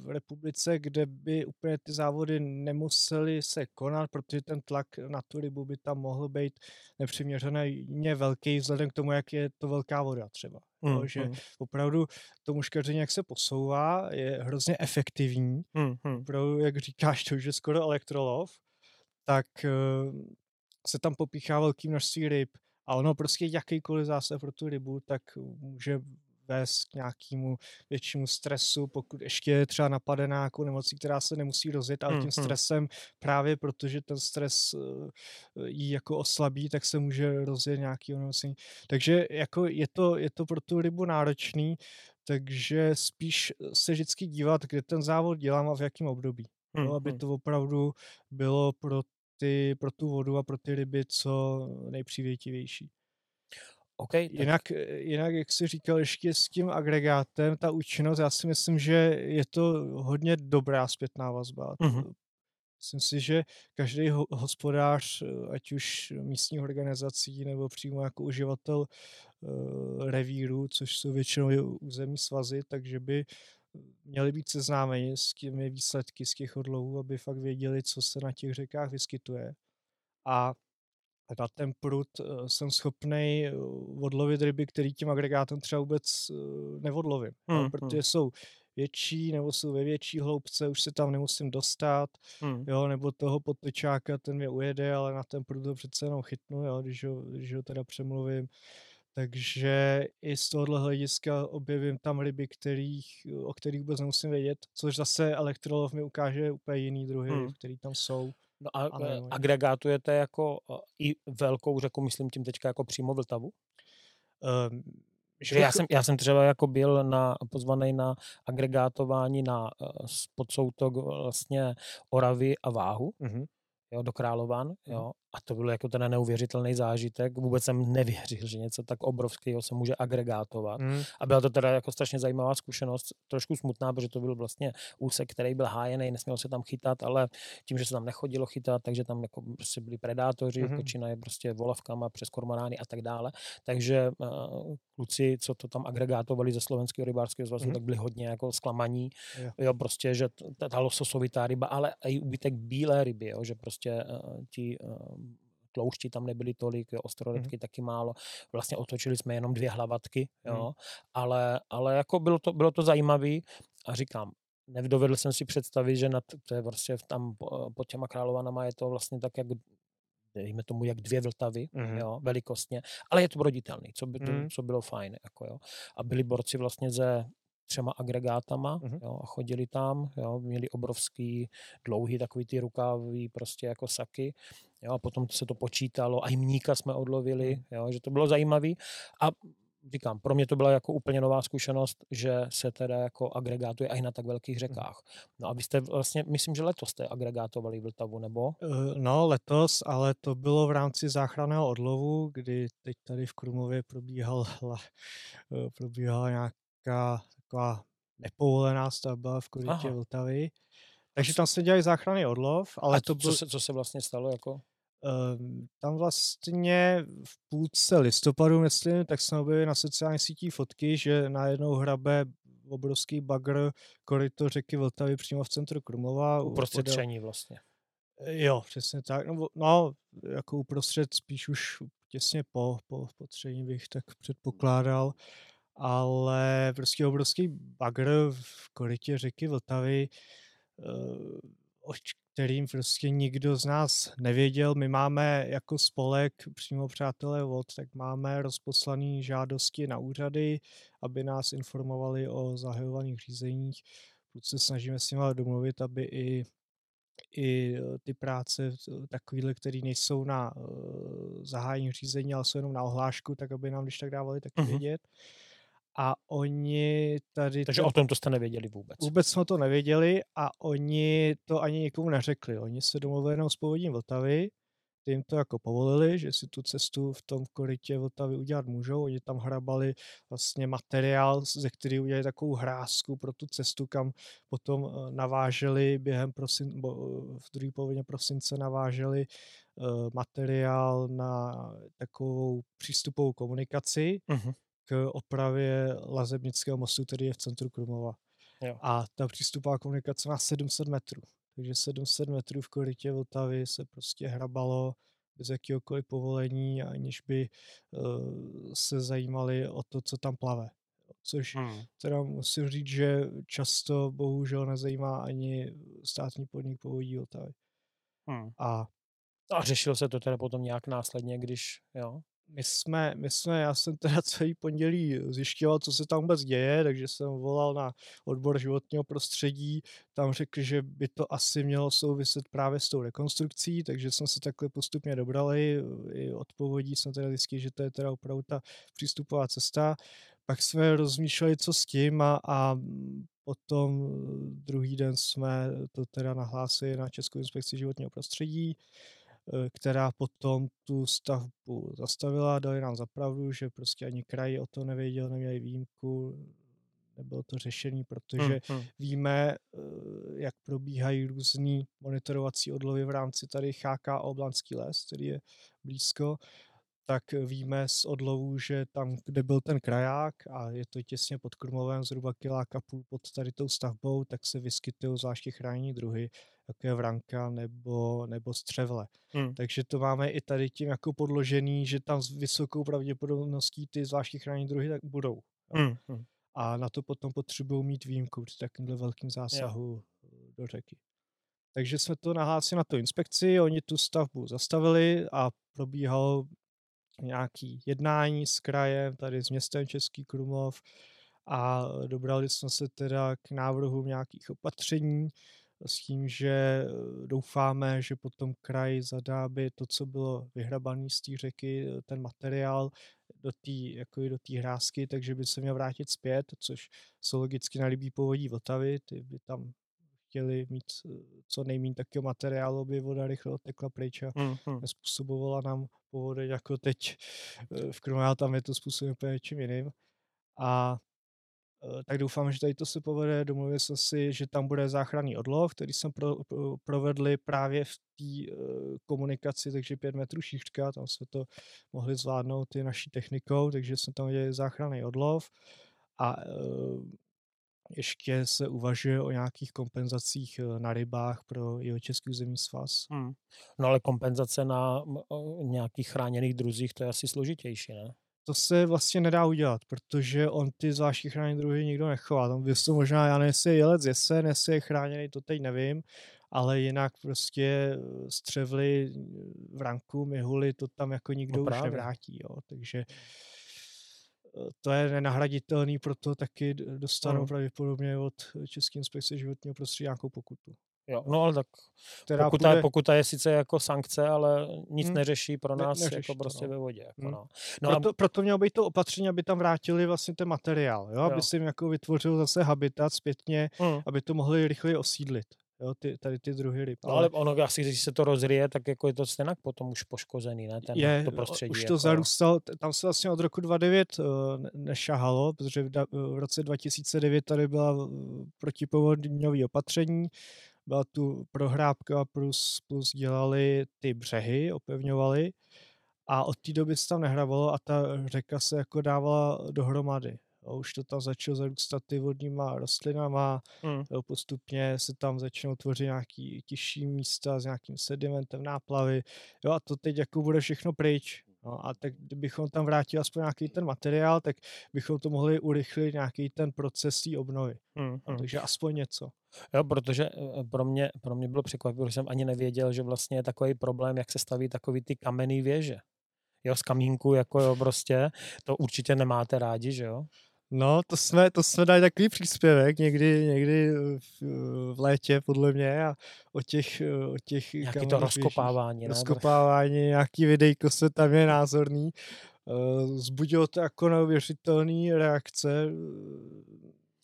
v republice, kde by úplně ty závody nemusely se konat, protože ten tlak na tu rybu by tam mohl být nepřiměřeně velký vzhledem k tomu, jak je to velká voda třeba. Mm, jo, že mm. opravdu to muškaření, jak se posouvá, je hrozně efektivní. Mm, mm. Opravdu, jak říkáš, to už je skoro elektrolov, tak uh, se tam popíchá velké množství ryb a ono prostě jakýkoliv zásah pro tu rybu, tak může vést k nějakému většímu stresu, pokud ještě je třeba napadená nějakou nemocí, která se nemusí rozjet, ale tím hmm, hmm. stresem právě protože ten stres eh, jí jako oslabí, tak se může rozjet nějaký onemocnění. Takže jako je to, je to pro tu rybu náročný, takže spíš se vždycky dívat, kde ten závod dělám a v jakém období. No, aby to opravdu bylo pro ty, pro tu vodu a pro ty ryby co nejpřívětivější. Okay, jinak, tak... jinak, jak jsi říkal, ještě s tím agregátem, ta účinnost, já si myslím, že je to hodně dobrá zpětná vazba. Mm-hmm. Myslím si, že každý hospodář, ať už místních organizací nebo přímo jako uživatel uh, revíru, což jsou většinou územní svazy, takže by měli být seznámeni s těmi výsledky z těch odlovů, aby fakt věděli, co se na těch řekách vyskytuje. A na ten prut eh, jsem schopný eh, odlovit ryby, který tím agregátem třeba vůbec eh, neodlovím. Hmm, no, protože hmm. jsou větší nebo jsou ve větší hloubce, už se tam nemusím dostat, hmm. jo, nebo toho potočáka, ten mě ujede, ale na ten prut ho přece jenom chytnu, jo, když ho, když ho teda přemluvím. Takže i z tohohle hlediska objevím tam ryby, kterých, o kterých vůbec nemusím vědět, což zase elektrolov mi ukáže úplně jiný druhy, hmm. který tam jsou. No a ano, eh, agregátujete jako eh, i velkou řeku, myslím tím teďka jako přímo Vltavu? Um, že já, jsem, já jsem třeba jako byl na, pozvaný na agregátování na uh, podsoutok vlastně Oravy a Váhu. Mm-hmm jo, do Královan, jo, a to byl jako ten neuvěřitelný zážitek. Vůbec jsem nevěřil, že něco tak obrovského se může agregátovat. Mm. A byla to teda jako strašně zajímavá zkušenost, trošku smutná, protože to byl vlastně úsek, který byl hájený, nesměl se tam chytat, ale tím, že se tam nechodilo chytat, takže tam jako prostě byli predátoři, mm. počínaje prostě volavkama přes kormorány a tak dále. Takže uh, kluci, co to tam agregátovali ze slovenského rybářského zvazu, mm. tak byli hodně jako zklamaní, jo. jo prostě, že ta lososovitá ryba, ale i úbytek bílé ryby, jo, že prostě uh, ti uh, tloušti tam nebyly tolik, jo, ostroredky mm. taky málo. Vlastně otočili jsme jenom dvě hlavatky, jo, mm. ale, ale jako bylo to, bylo to zajímavé a říkám, nedovedl jsem si představit, že na to, je prostě tam pod těma kráľovanama je to vlastně tak, jak dejme tomu, jak dvě vltavy, mm. jo, velikostně, ale je to broditelný, co, by to, mm. co bylo fajn, jako jo. A byli borci vlastně ze třema agregátama Mhm. jo, a chodili tam, jo, měli obrovský, dlouhý takový ty rukávy prostě jako saky, jo, a potom se to počítalo, a i mníka jsme odlovili, Mhm. jo, že to bylo zajímavý a říkám, pro mě to byla jako úplně nová zkušenost, že se teda jako agregátuje i na tak velkých řekách. No a vy jste vlastně, myslím, že letos jste agregátovali Vltavu, nebo? Eh, No, letos, ale to bylo v rámci záchranného odlovu, kdy teď tady v Krumově probíhal, eh, probíhala nějaká taková nepovolená stavba v korytě Aha. Vltavy. Takže tam se dělali záchranný odlov, ale a to co, byl, se, co se vlastně stalo? Jako? Ehm, tam vlastně v půlce listopadu, myslím, tak jsme objevili na sociálních sítích fotky, že najednou hrabe obrovský bagr koryto řeky Vltavy přímo v centru Krumlova. Uprostřed tření vlastně. Jo, přesně tak. No, no, jako uprostřed spíš už těsně po, po, po tření bych tak předpokládal. Ale prostě obrovský bagr v korytě řeky Vltavy, eh, o kterým prostě nikdo z nás nevěděl. My máme jako spolek přímo Přátelé vod, tak máme rozposlané žádosti na úřady, aby nás informovali o zahajovaných řízeních. Plus se snažíme s nimi domluvit, aby i i ty práce eh, takovýhle, které nejsou na eh, zahájení řízení, ale jsou jenom na ohlášku, tak aby nám když tak dávali taky Mhm. vědět. A oni tady Takže ten- o tom to jste nevěděli vůbec. Vůbec jsme to nevěděli a oni to ani nikomu neřekli. Oni se domluvili jenom s povodím Vltavy, ty jim to jako povolili, že si tu cestu v tom korytě Vltavy udělat můžou. Oni tam hrabali vlastně materiál, ze který udělali takovou hrázku pro tu cestu, kam potom eh, naváželi během prosin, bo, eh, v druhé polovině prosince naváželi eh, materiál na takovou přístupovou komunikaci Mhm. K opravě Lazebnického mostu, který je v centru Krumlova. Jo. A ta přístupová komunikace má 700 metrů. Takže 700 metrů v korytě Vltavy se prostě hrabalo bez jakéhokoliv povolení, aniž by uh, se zajímali o to, co tam plave. Což Hmm. teda musím říct, že často bohužel nezajímá ani státní podnik povodí Vltavy. Hmm. A A řešil se to teda potom nějak následně, když, jo? My jsme, my jsme, já jsem teda celý pondělí zjišťoval, co se tam vůbec děje, takže jsem volal na odbor životního prostředí, tam řekl, že by to asi mělo souviset právě s tou rekonstrukcí, takže jsme se takhle postupně dobrali, i od povodí jsme teda zjistili, že to je teda opravdu ta přístupová cesta, pak jsme rozmýšleli, co s tím a, a potom druhý den jsme to teda nahlásili na Českou inspekci životního prostředí, která potom tu stavbu zastavila, dali nám zapravdu, že prostě ani kraj o to nevěděl, neměli výjimku, nebylo to řešený, protože Hmm. Hmm. víme, eh, jak probíhají různý monitorovací odlovy v rámci tady cháká Oblanský les, který je blízko, tak víme z odlovů, že tam, kde byl ten kraják a je to těsně pod Krumlovem, zhruba kilák a půl pod tady tou stavbou, tak se vyskytují zvláště chránění druhy, jako je vranka nebo, nebo střevle. Hmm. Takže to máme i tady tím jako podložený, že tam s vysokou pravděpodobností ty zvláště chránění druhy tak budou. Hmm. Hmm. A na to potom potřebují mít výjimku při takovémhle velkým zásahu eh, do řeky. Takže jsme to nahlásili na tu inspekci, oni tu stavbu zastavili a probíhalo nějaký jednání s krajem, tady s městem Český Krumlov a dobrali jsme se teda k návrhům nějakých opatření s tím, že eh, doufáme, že potom kraj zadá by to, co bylo vyhrabané z té řeky, eh, ten materiál do té jako do té hrázky, takže by se měl vrátit zpět, což se logicky nelíbí povodí Vltavy, ty by tam chtěli mít eh, co nejméně takového materiálu, aby voda rychle odtekla pryč a Hmm. Hmm. nespůsobovala nám povodě jako teď eh, v Krumlové, tam je to způsobem úplně něčím jiným. A eh, tak doufám, že tady to se povede. Domluvili jsme si, že tam bude záchranný odlov, který jsme pro, pro, provedli právě v té uh, komunikaci, takže pět metrů šířka, tam jsme to mohli zvládnout i naší technikou, takže jsme tam dělali záchranný odlov a uh, ještě se uvažuje o nějakých kompenzacích eh, na rybách pro jeho český územní svaz. Hmm. No ale kompenzace na nějakých chráněných druzích, to je asi složitější, ne? to se vlastně nedá udělat, protože on ty zvláštní chráněné druhy nikdo nechová. Tam to možná, já nevím, jestli je jelec jesen, jestli je chráněný, to teď nevím, ale jinak prostě eh, střevly, vranku, mihuly, to tam jako nikdo No už nevrátí. Jo. Takže to je nenahraditelný, proto taky dostanou Mhm. pravděpodobně od České inspekce životního prostředí nějakou pokutu. Jo, no ale tak Která pokuta, bude, pokuta je sice jako sankce, ale nic Hmm, neřeší pro ne- nás neřeší jako to, prostě no. ve vodě. Jako Hmm. no. No a, proto, proto mělo být to opatření, aby tam vrátili vlastně ten materiál, jo? aby Jo. si jim jako vytvořil zase habitat zpětně, hmm. aby to mohli rychleji osídlit, jo? Ty, tady ty druhy ryb. No, ale ono asi, když se to rozryje, tak jako je to stejně potom už poškozený, ne? Ten, je, to prostředí. už jako, to jo. zarůstalo, t- tam se vlastně od roku 2009 uh, ne- nešahalo, protože v, v roce 2009 tady byla uh, protipovodňové opatření, byla tu prohrábka plus, plus dělali ty břehy, opevňovali a od té doby se tam nehrabalo a ta řeka se jako dávala dohromady. Už to tam začalo zarůstat ty vodníma rostlinama. Jo, postupně se tam začnou tvořit nějaký těžší místa s nějakým sedimentem, náplavy. Jo, a to teď jako bude všechno pryč. No, a tak kdybychom tam vrátili aspoň nějaký ten materiál, tak bychom to mohli urychlit nějaký ten proces té obnovy. Hmm. No, Hmm. takže aspoň něco. Jo, protože eh, pro mě, pro mě bylo překvapivé, že jsem ani nevěděl, že vlastně je takový problém, jak se staví takový ty kamenný věže. Jo, z kamínku, jako jo, prostě, to určitě nemáte rádi, že jo? No, to jsme, to jsme dali takový příspěvek někdy, někdy v, v létě, podle mě, a o těch, o těch Nějaký to rozkopávání, ne? rozkopávání, nějaký videjko se tam je názorný. Eh, Zbudilo to jako neuvěřitelné reakce.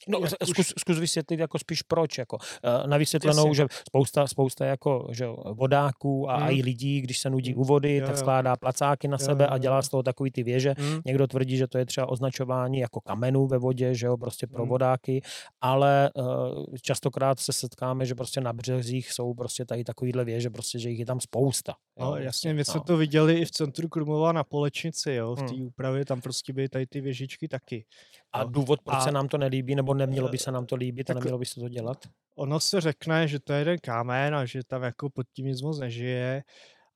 No, jak z- už- zkus, zkus vysvětlit jako spíš proč, jako eh, na vysvětlenou, Jasně. že spousta, spousta jako, že vodáků a, a Mm. i lidí, když se nudí Mm. u vody, Jo, tak skládá placáky na Jo, sebe jo, a dělá z toho takový ty věže. Hm, Někdo tvrdí, že to je třeba označování jako kamenů ve vodě, že jo, prostě pro Mm. vodáky, ale uh, častokrát se setkáme, že prostě na březích jsou prostě tady takovýhle věže, prostě, že jich je tam spousta. No, jo, jasně, prostě, my jsme no. to viděli i v centru Krumlova na Polečnici, jo, v té Hmm. úpravě, tam prostě byly tady ty věžičky taky. A důvod, proč A- se nám to nelíbí, nebo nemělo by se nám to líbit a tak- nemělo by se to dělat? Ono se řekne, že to je jeden kámen a že tam jako pod tím nic moc nežije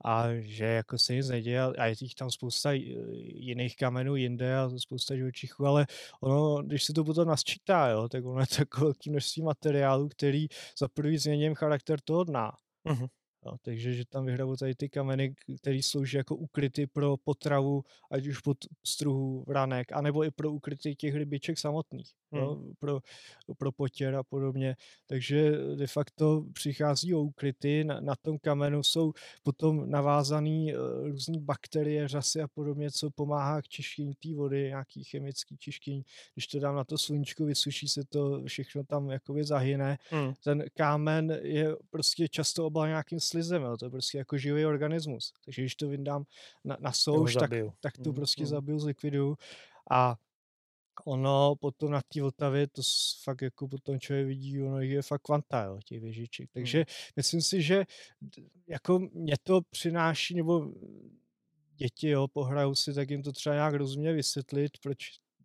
a že jako se nic neděje a je jich tam spousta j- jiných kamenů jinde a spousta živočichů, ale ono, když se to potom nasčítá, jo, tak ono je jako velké množství materiálu, který za prvý změním charakter toho dna. Mhm. Jo, takže, že tam vyhrabou tady ty kameny, které slouží jako ukryty pro potravu, ať už pod struhu, vranek, anebo i pro ukryty těch rybiček samotných, jo, pro, pro potěr a podobně. Takže de facto přichází o ukryty, na, na tom kamenu jsou potom navázané různé bakterie, řasy a podobně, co pomáhá k čištění té vody, nějaký chemický čištění. Když to dám na to sluníčko, vysuší se to, všechno tam jakoby zahyne Hmm. ten kámen je prostě často obal nějakým slizem, jo? to je prostě jako živý organismus. Takže když to vyndám na, na souš, tak, tak to Mhm, prostě mhm. zabiju, zlikviduju. A ono potom na té Vltavě, to fakt jako potom člověk vidí, ono je fakt kvanta, jo, těch věžiček. Takže myslím si, že jako mě to přináší, nebo děti, jo, pohrajou si, tak jim to třeba nějak rozumně vysvětlit, proč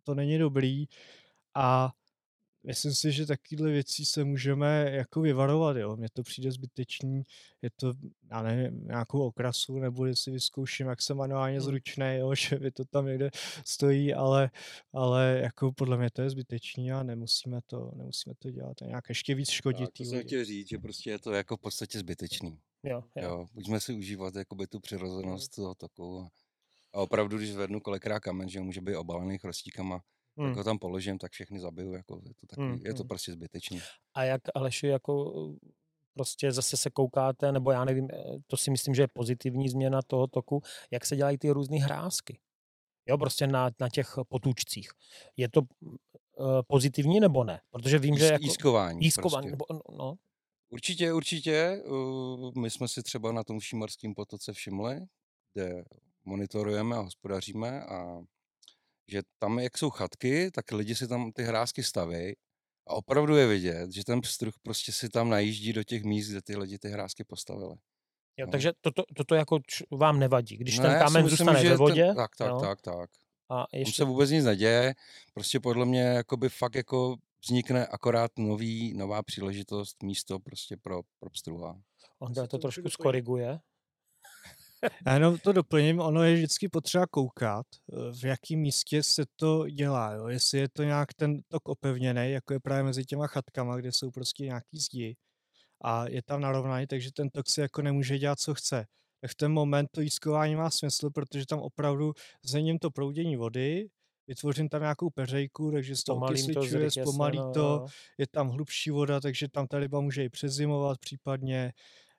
to není dobrý a myslím si, že takovýhle věcí se můžeme jako vyvarovat, jo. Mně to přijde zbytečný, je to, já nevím, nějakou okrasu, nebo jestli vyzkouším, jak jsem manuálně Hmm. zručný, jo, že mi to tam někde stojí, ale, ale jako podle mě to je zbytečný a nemusíme to, nemusíme to dělat a nějak ještě víc škodit. Tak, to jsem chtěl říct, že prostě je to jako v podstatě zbytečný. Jo, jo. Jo, pojďme si užívat jakoby tu přirozenost toho toku. A, a opravdu, když zvednu kolikrát kamen, že může být obalený chrostíkama, tak Hmm. ho tam položím, tak všechny zabiju. Jako je, to takový, Hmm, je to hmm. prostě zbytečný. A jak Aleši, jako prostě zase se koukáte, nebo já nevím, eh, to si myslím, že je pozitivní změna toho toku, jak se dělají ty různé hrázky. Jo, prostě na, na těch potůčcích. Je to uh, pozitivní nebo ne? Protože vím, že jako... jískování. Prostě. nebo, no, Určitě, určitě. uh, My jsme si třeba na tom Šímarském potoce všimli, kde monitorujeme a hospodaříme a že tam, jak jsou chatky, tak lidi si tam ty hrázky staví a opravdu je vidět, že ten pstruh prostě si tam najíždí do těch míst, kde ty lidi ty hrázky postavili. jo, No. takže toto, toto jako č, vám nevadí. Když Ne, ten já si kámen myslím, zůstane ve vodě Ten, tak, tak, jo, tak, tak. a Tam ještě... se vůbec nic neděje, prostě podle mě jakoby fakt jako vznikne akorát nový, nová příležitost, místo prostě pro, pro pstruha. Se to trošku skoriguje. Já jenom to doplním, ono je vždycky potřeba koukat, eh, v jakém místě se to dělá, jo? jestli je to nějak ten tok opevněný, jako je právě mezi těma chatkama, kde jsou prostě nějaký zdi a je tam narovnaný, takže ten tok si jako nemůže dělat, co chce. Tak v ten moment to jískování má smysl, protože tam opravdu změním to proudění vody, vytvořím tam nějakou peřejku, takže se to okysličuje, zpomalí no, to, je tam hlubší voda, takže tam ta ryba může i přezimovat případně.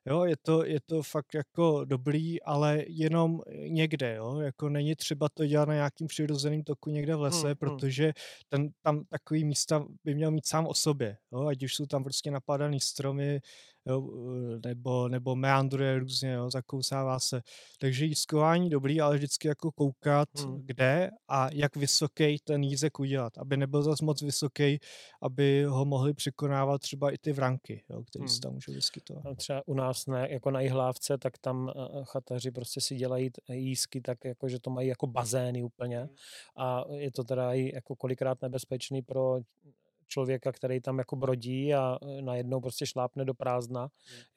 Jo, je to, je to fakt jako dobrý, ale jenom někde, jo, jako není třeba to dělat na nějakým přirozeným toku někde v lese, Hmm, hmm. protože ten tam takový místa by měl mít sám o sobě, jo, ať už jsou tam prostě napadaný stromy, jo, eh, nebo, nebo meandruje různě, jo, zakousává se. Takže jízkování dobrý, ale vždycky jako koukat, Hmm. kde a jak vysoký ten jízek udělat, aby nebyl zas moc vysoký, aby ho mohli překonávat třeba i ty vranky, jo, které se Hmm. tam můžou vyskytovat. A třeba u nás ne, jako na Jihlávce, tak tam eh, chataři prostě si dělají jízky tak, jako, že to mají jako bazény úplně a je to teda i jako kolikrát nebezpečný pro člověka, který tam jako brodí a eh, najednou prostě šlápne do prázdna,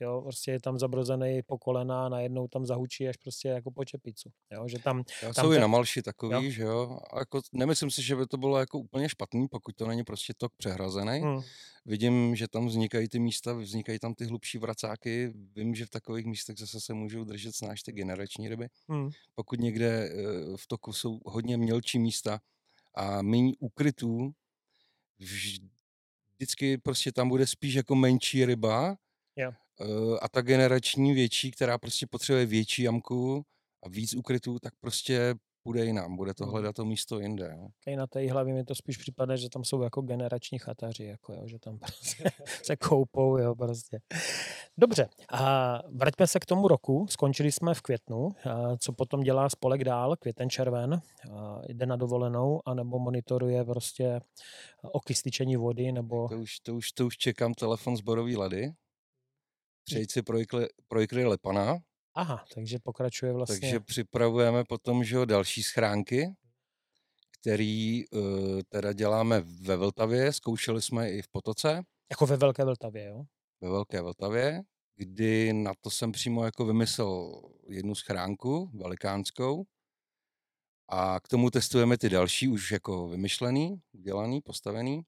jo, prostě je tam zabrozený po kolena a najednou tam zahučí až prostě jako po čepicu, jo, že tam, Já tam jsou i ten- na Malši takový, jo. že jo. A jako, nemyslím si, že by to bylo jako úplně špatný, pokud to není prostě tok přehrazený. hm, Vidím, že tam vznikají ty místa, vznikají tam ty hlubší vracáky. Vím, že v takových místech zase se můžou držet snáš ty generační ryby. hm, Pokud někde eh, v toku jsou hodně mělčí místa a méně ukrytů, vždycky prostě tam bude spíš jako menší ryba Jo. eh, a ta generační větší, která prostě potřebuje větší jamku a víc ukrytů, tak prostě půjde jinam, bude to Mhm. hledat to místo jinde. Jo. Na té hlavě mi to spíš připadne, že tam jsou jako generační chataři, jako jo, že tam prostě se koupou, jo, prostě. Dobře, a vraťme se k tomu roku. Skončili jsme v květnu. A co potom dělá spolek dál, květen červen? A jde na dovolenou, anebo monitoruje prostě okysličení vody, nebo... To už, to, už, to už čekám telefon z Borový lady. Přejít si projekli, projekli Lepana, Aha, takže pokračuje vlastně... takže připravujeme potom že jo, další schránky, který uh, teda děláme ve Vltavě, zkoušeli jsme i v Potoce, Jako ve Velké Vltavě, jo? ve Velké Vltavě, kdy na to jsem přímo jako vymyslel jednu schránku velikánskou a k tomu testujeme ty další, už jako vymyšlený, udělaný, postavený.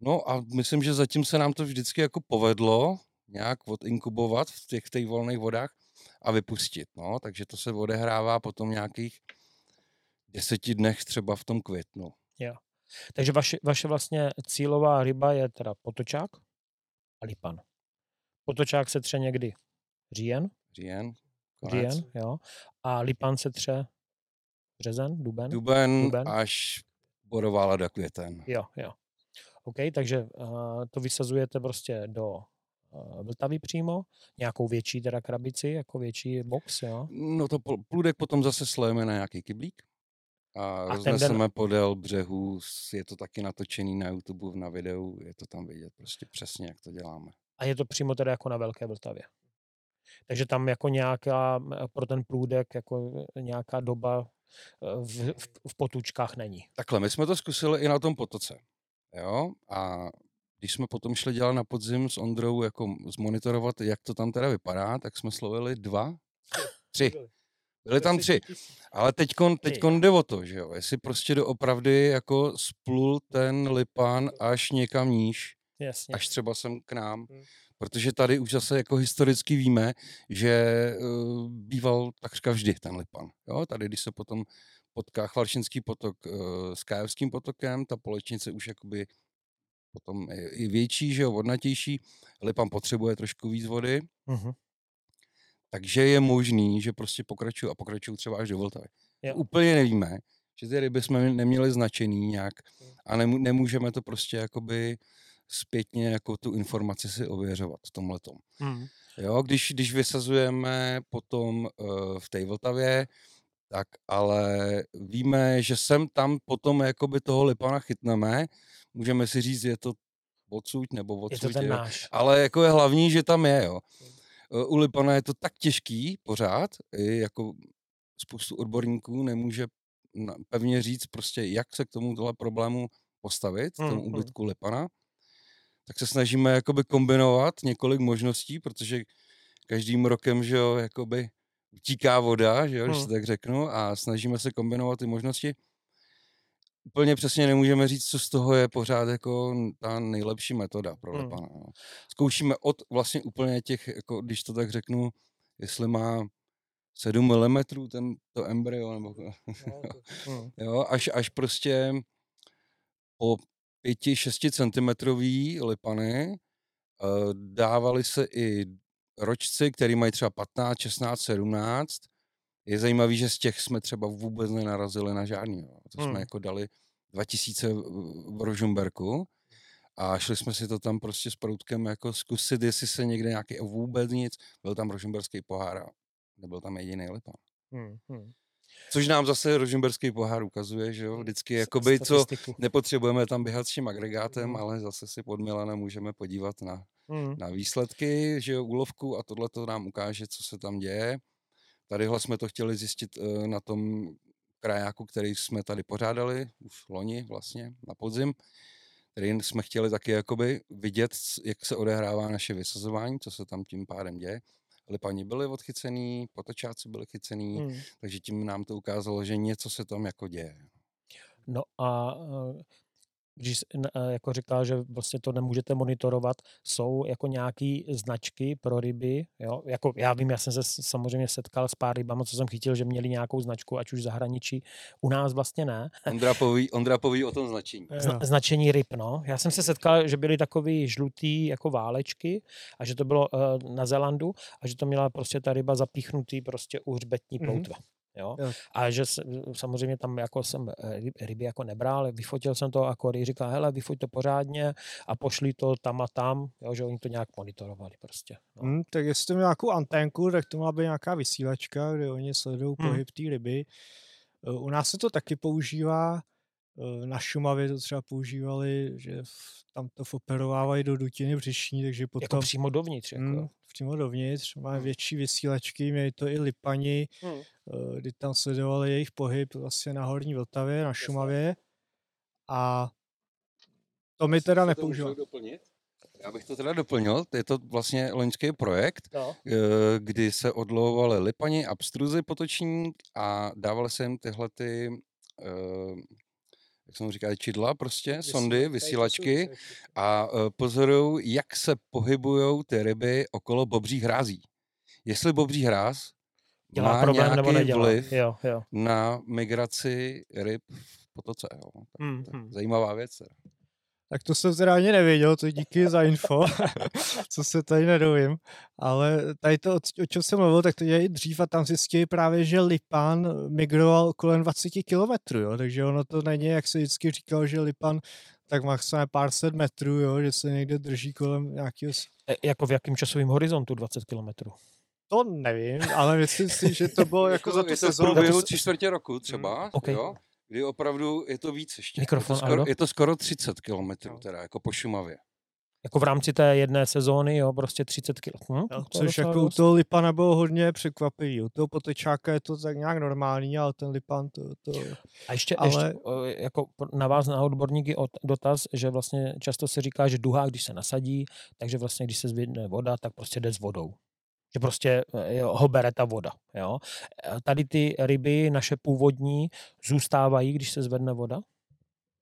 No a myslím, že zatím se nám to vždycky jako povedlo nějak odinkubovat v těch, v těch volných vodách a vypustit. No, takže to se odehrává potom nějakých deseti dnech třeba v tom květnu. Takže vaše, vaše vlastně cílová ryba je teda potočák a lipan. Potočák se tře někdy říjen, Říjen, konec. říjen, jo, a lipan se tře březen, duben. Duben, Duben. až borová lada květen. Jo, jo. OK, takže uh, to vysazujete prostě do Vltavy přímo, nějakou větší teda krabici, jako větší box, jo. No to pl- plůdek potom zase slejeme na nějaký kyblík a, A ten den- rozneseme podél břehu. Je to taky natočený na YouTube, na videu, je to tam vidět prostě přesně, jak to děláme. A je to přímo teda jako na Velké Vltavě. Takže tam jako nějaká, m, pro ten průdek, jako nějaká doba eh, v, v, v potůčkách není. Takhle, my jsme to zkusili i na tom potoce. Jo? A když jsme potom šli dělat na podzim s Ondrou jako zmonitorovat, jak to tam teda vypadá, tak jsme slovili dva, tři. Byly tam tři. Ale teďkon, teďkon jde o to, že jo, jestli prostě doopravdy jako splul ten lipan až někam níž, Jasně. až třeba sem k nám. Hmm. Protože tady už zase jako historicky víme, že uh, býval takřka vždy ten lipan. Jo? Tady, když se potom potká Chvalšinský potok uh, s Kajevským potokem, ta polečnice už jakoby potom je větší, že jo, vodnatější. Lipan potřebuje trošku víc vody, Mhm. takže je možný, že prostě pokračují a pokračují třeba až do Vltavy. Jo. Úplně nevíme, že ty ryby jsme neměli značený nějak a nemů- nemůžeme to prostě jakoby zpětně jako tu informaci si ověřovat v tomhletom. Mhm. Jo, když, když vysazujeme potom uh, v té Vltavě, tak ale víme, že sem tam potom jakoby toho lipana chytneme. Můžeme si říct, je to odsud nebo Je to ten jo. náš. ale jako je hlavní, že tam je, jo. Eh, U lipana je to tak těžký pořád, i jako spoustu odborníků nemůže pevně říct prostě, jak se k tomuhle problému postavit, Hmm, tomu hmm. úbytku lipana, tak se snažíme jakoby kombinovat několik možností, protože každým rokem, že jo, jakoby utíká voda, že jo, když Hmm. to tak řeknu, a snažíme se kombinovat ty možnosti. Úplně přesně nemůžeme říct, co z toho je pořád jako ta nejlepší metoda pro Hmm. lepana. No. Zkoušíme od vlastně úplně těch, jako, když to tak řeknu, jestli má 7 mm ten, to embryo, nebo, Hm. jo, až, až prostě po 5-6 cm lipany eh, dávali se i ročci, který mají třeba 15, 16, 17. Je zajímavý, že z těch jsme třeba vůbec nenarazili na žádný. Jo. To jsme Hmm. jako dali 2000 v- Rožumberku a šli jsme si to tam prostě s proutkem jako zkusit, jestli se někde nějaký vůbec nic. Byl tam rožumberský pohár a nebyl tam jediný lipan. Hm. Hm. Což nám zase rožumberský pohár ukazuje, že jo, vždycky S- jakoby, co nepotřebujeme tam běhat s tím agregátem, Mhm. ale zase si pod Milanem můžeme podívat na, Hm. na výsledky, že jo, úlovku a tohle to nám ukáže, co se tam děje. Tadyhle jsme to chtěli zjistit eh, na tom krajáku, který jsme tady pořádali, už loni vlastně, na podzim, který jsme chtěli taky jakoby vidět, jak se odehrává naše vysazování, co se tam tím pádem děje. Lipani byli odchycený, potočáci byli chycený, Hm. takže tím nám to ukázalo, že něco se tam jako děje. No a eh, když eh, jako říkal, že vlastně to nemůžete monitorovat, jsou jako nějaký značky pro ryby, jo? Jako já vím, já jsem se samozřejmě setkal s pár rybama, co jsem chytil, že měli nějakou značku, ať už v zahraničí, u nás vlastně ne. Ondra poví, Ondra poví o tom značení. Zna, značení ryb, no. Já jsem se setkal, že byly takový žlutý jako válečky a že to bylo uh, na Zelandu a že to měla prostě ta ryba zapíchnutý prostě u hřbetní Mhm. ploutve. Jo? Jo. A že samozřejmě tam jako jsem eh, ryb- ryby jako nebral, ale vyfotil jsem to a Cory říká, hele, vyfoť to pořádně a pošli to tam a tam, jo, že oni to nějak monitorovali prostě. No. Hmm, tak jestli to nějakou anténku, tak to má být nějaká vysílačka, kde oni sledují Hmm. pohyb té ryby. Eh, U nás se to taky používá, na Šumavě to třeba používali, že tam to operovávají do dutiny břišní, takže Jako potom přímo dovnitř. Jako. hmm, přímo dovnitř, má Hmm. větší vysílačky, měli to i Lipani, Hmm. eh, kdy tam sledovali jejich pohyb vlastně na Horní Vltavě, na Šumavě. A to my teda doplnit? Já bych to teda doplnil, je to vlastně loňský projekt, No. eh, kdy se odlovovaly lipani, abstruzy potoční a dávaly se jim tyhle ty, eh, jak se mu říká, čidla prostě, sondy, vysílačky a eh, pozorují, jak se pohybují ty ryby okolo bobřích hrází. Jestli bobří hráz Dělá má problém nebo nějaký nedělá. vliv Jo, jo. na migraci ryb v potoce. Jo. Tak je hmm. Zajímavá věc. Tak to jsem teda ani nevěděl, to díky za info, co se tady nedovím. Ale tady to, o čem jsem mluvil, tak to dělají dřív a tam zjistili právě, že Lipan migroval kolem 20 kilometrů, jo? takže ono to není, jak se vždycky říkal, že Lipan tak maximálně pár set metrů, jo? že se někde drží kolem nějakého... E, Jako v jakém časovém horizontu 20 kilometrů? To nevím, ale myslím si, že to bylo jako za tu je to v sezónu. průběhu to s- tři čtvrtě roku třeba, OK. jo, kdy opravdu je to víc ještě. Mikrofon, je, to skoro, je to skoro 30 kilometrů No. teda, jako po Šumavě. Jako v rámci té jedné sezóny, jo, prostě 30 kg. Hm, což jako u toho Lipana bylo hodně překvapivý. U toho potečáka je to tak nějak normální, ale ten Lipan to... to... A ještě, ale- ještě jako na vás, na odborníky, od, dotaz, že vlastně často se říká, že duhák, když se nasadí, takže vlastně, když se zvedne voda, tak prostě jde s vodou. Že prostě eh, ho bere ta voda. Jo? E, Tady ty ryby, naše původní, zůstávají, když se zvedne voda?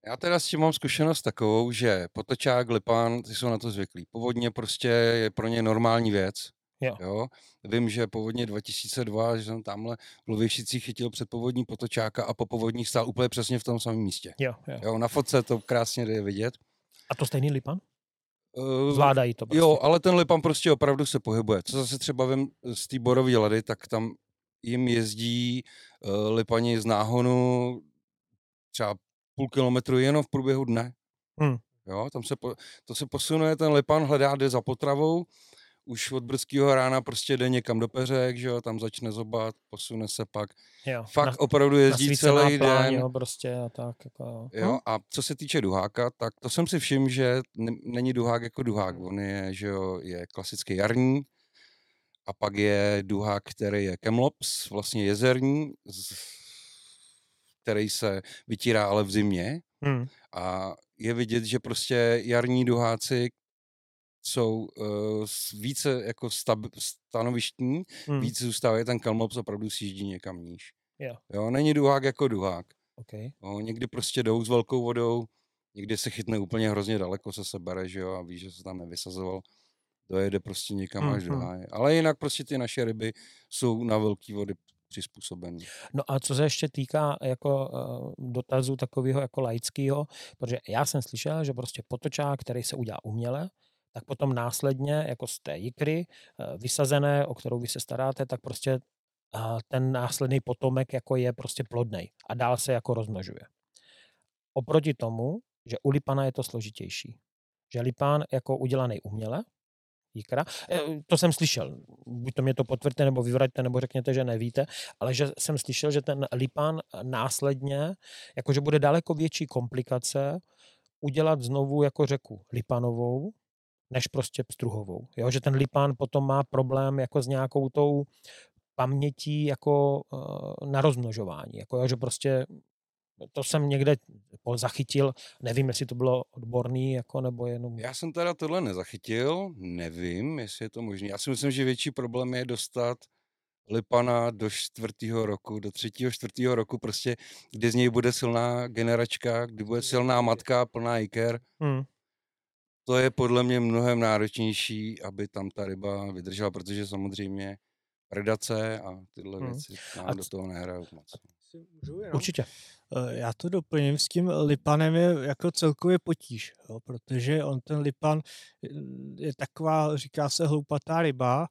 Já teda s tím mám zkušenost takovou, že potočák, lipán, ty jsou na to zvyklí. Povodně prostě je pro ně normální věc. Jo. Jo? Vím, že povodně 2002, že jsem tamhle v Lověšicích chytil před povodní potočáka a po povodních stál úplně přesně v tom samém místě. Jo, jo. Jo, na fotce to krásně jde vidět. A to stejný lipan? Eh, Zvládají to prostě. Jo, ale ten lipan prostě opravdu se pohybuje. Co zase třeba vím z té borové lady, tak tam jim jezdí uh, lipani z náhonu třeba půl kilometru jenom v průběhu dne. Hmm. Jo, tam se po, to se posunuje, ten lipan hledá, jde za potravou, už od brzkého rána prostě jde někam do peřek, že jo, tam začne zobat, posune se pak. jo. Fakt Na- opravdu jezdí celý pláň, den. Jo, prostě a tak. Jako, jo. Jo, a co se týče duháka, tak to jsem si všiml, že n- není duhák jako duhák. On je, že jo, je klasický jarní a pak je duhák, který je kemlops, vlastně jezerní, z- který se vytírá ale v zimě Hmm. a je vidět, že prostě jarní duháci jsou uh, více jako stab- stanovištní, Hmm. víc zůstávají, ten kemlops opravdu sjíždí někam níž. Jo. Jo, není duhák jako duhák. Okay. No, někdy prostě jdou s velkou vodou, někdy se chytne úplně hrozně daleko, se sebere, že jo, a ví, že se tam nevysazoval dojede prostě někam Hmm, až do hmm. háje. Ale jinak prostě ty naše ryby jsou na velké vody přizpůsobený. No a co se ještě týká jako uh, dotazu takového jako laického, protože já jsem slyšel, že prostě potočák, který se udělá uměle, tak potom následně jako z té jikry uh, vysazené, o kterou vy se staráte, tak prostě uh, ten následný potomek jako je prostě plodnej a dál se jako rozmnožuje. Oproti tomu, že u lipana je to složitější. Že lipán jako udělaný uměle, jikra. Eh, To jsem slyšel. Buď to mě to potvrďte, nebo vyvraťte, nebo řekněte, že nevíte, ale že jsem slyšel, že ten lipán následně, jakože bude daleko větší komplikace udělat znovu jako řeku lipanovou, než prostě pstruhovou. Jo? Že ten lipán potom má problém jako s nějakou tou pamětí jako uh, na rozmnožování. Jako, jo, že prostě to jsem někde zachytil, nevím, jestli to bylo odborný, jako, nebo jenom... Já jsem teda tohle nezachytil, nevím, jestli je to možné. Já si myslím, že větší problém je dostat Lipana do čtvrtého roku, do třetího, čtvrtého roku, prostě, kdy z něj bude silná generačka, kdy bude silná matka, plná jiker. Hmm. To je podle mě mnohem náročnější, aby tam ta ryba vydržela, protože samozřejmě predace a tyhle Hmm. věci nám A do toho nehrajou moc. Si můžu jenom? Určitě. Eh, Já to doplním, s tím lipanem je jako celkově potíž, jo, protože on ten lipan eh, je taková, říká se hloupatá ryba,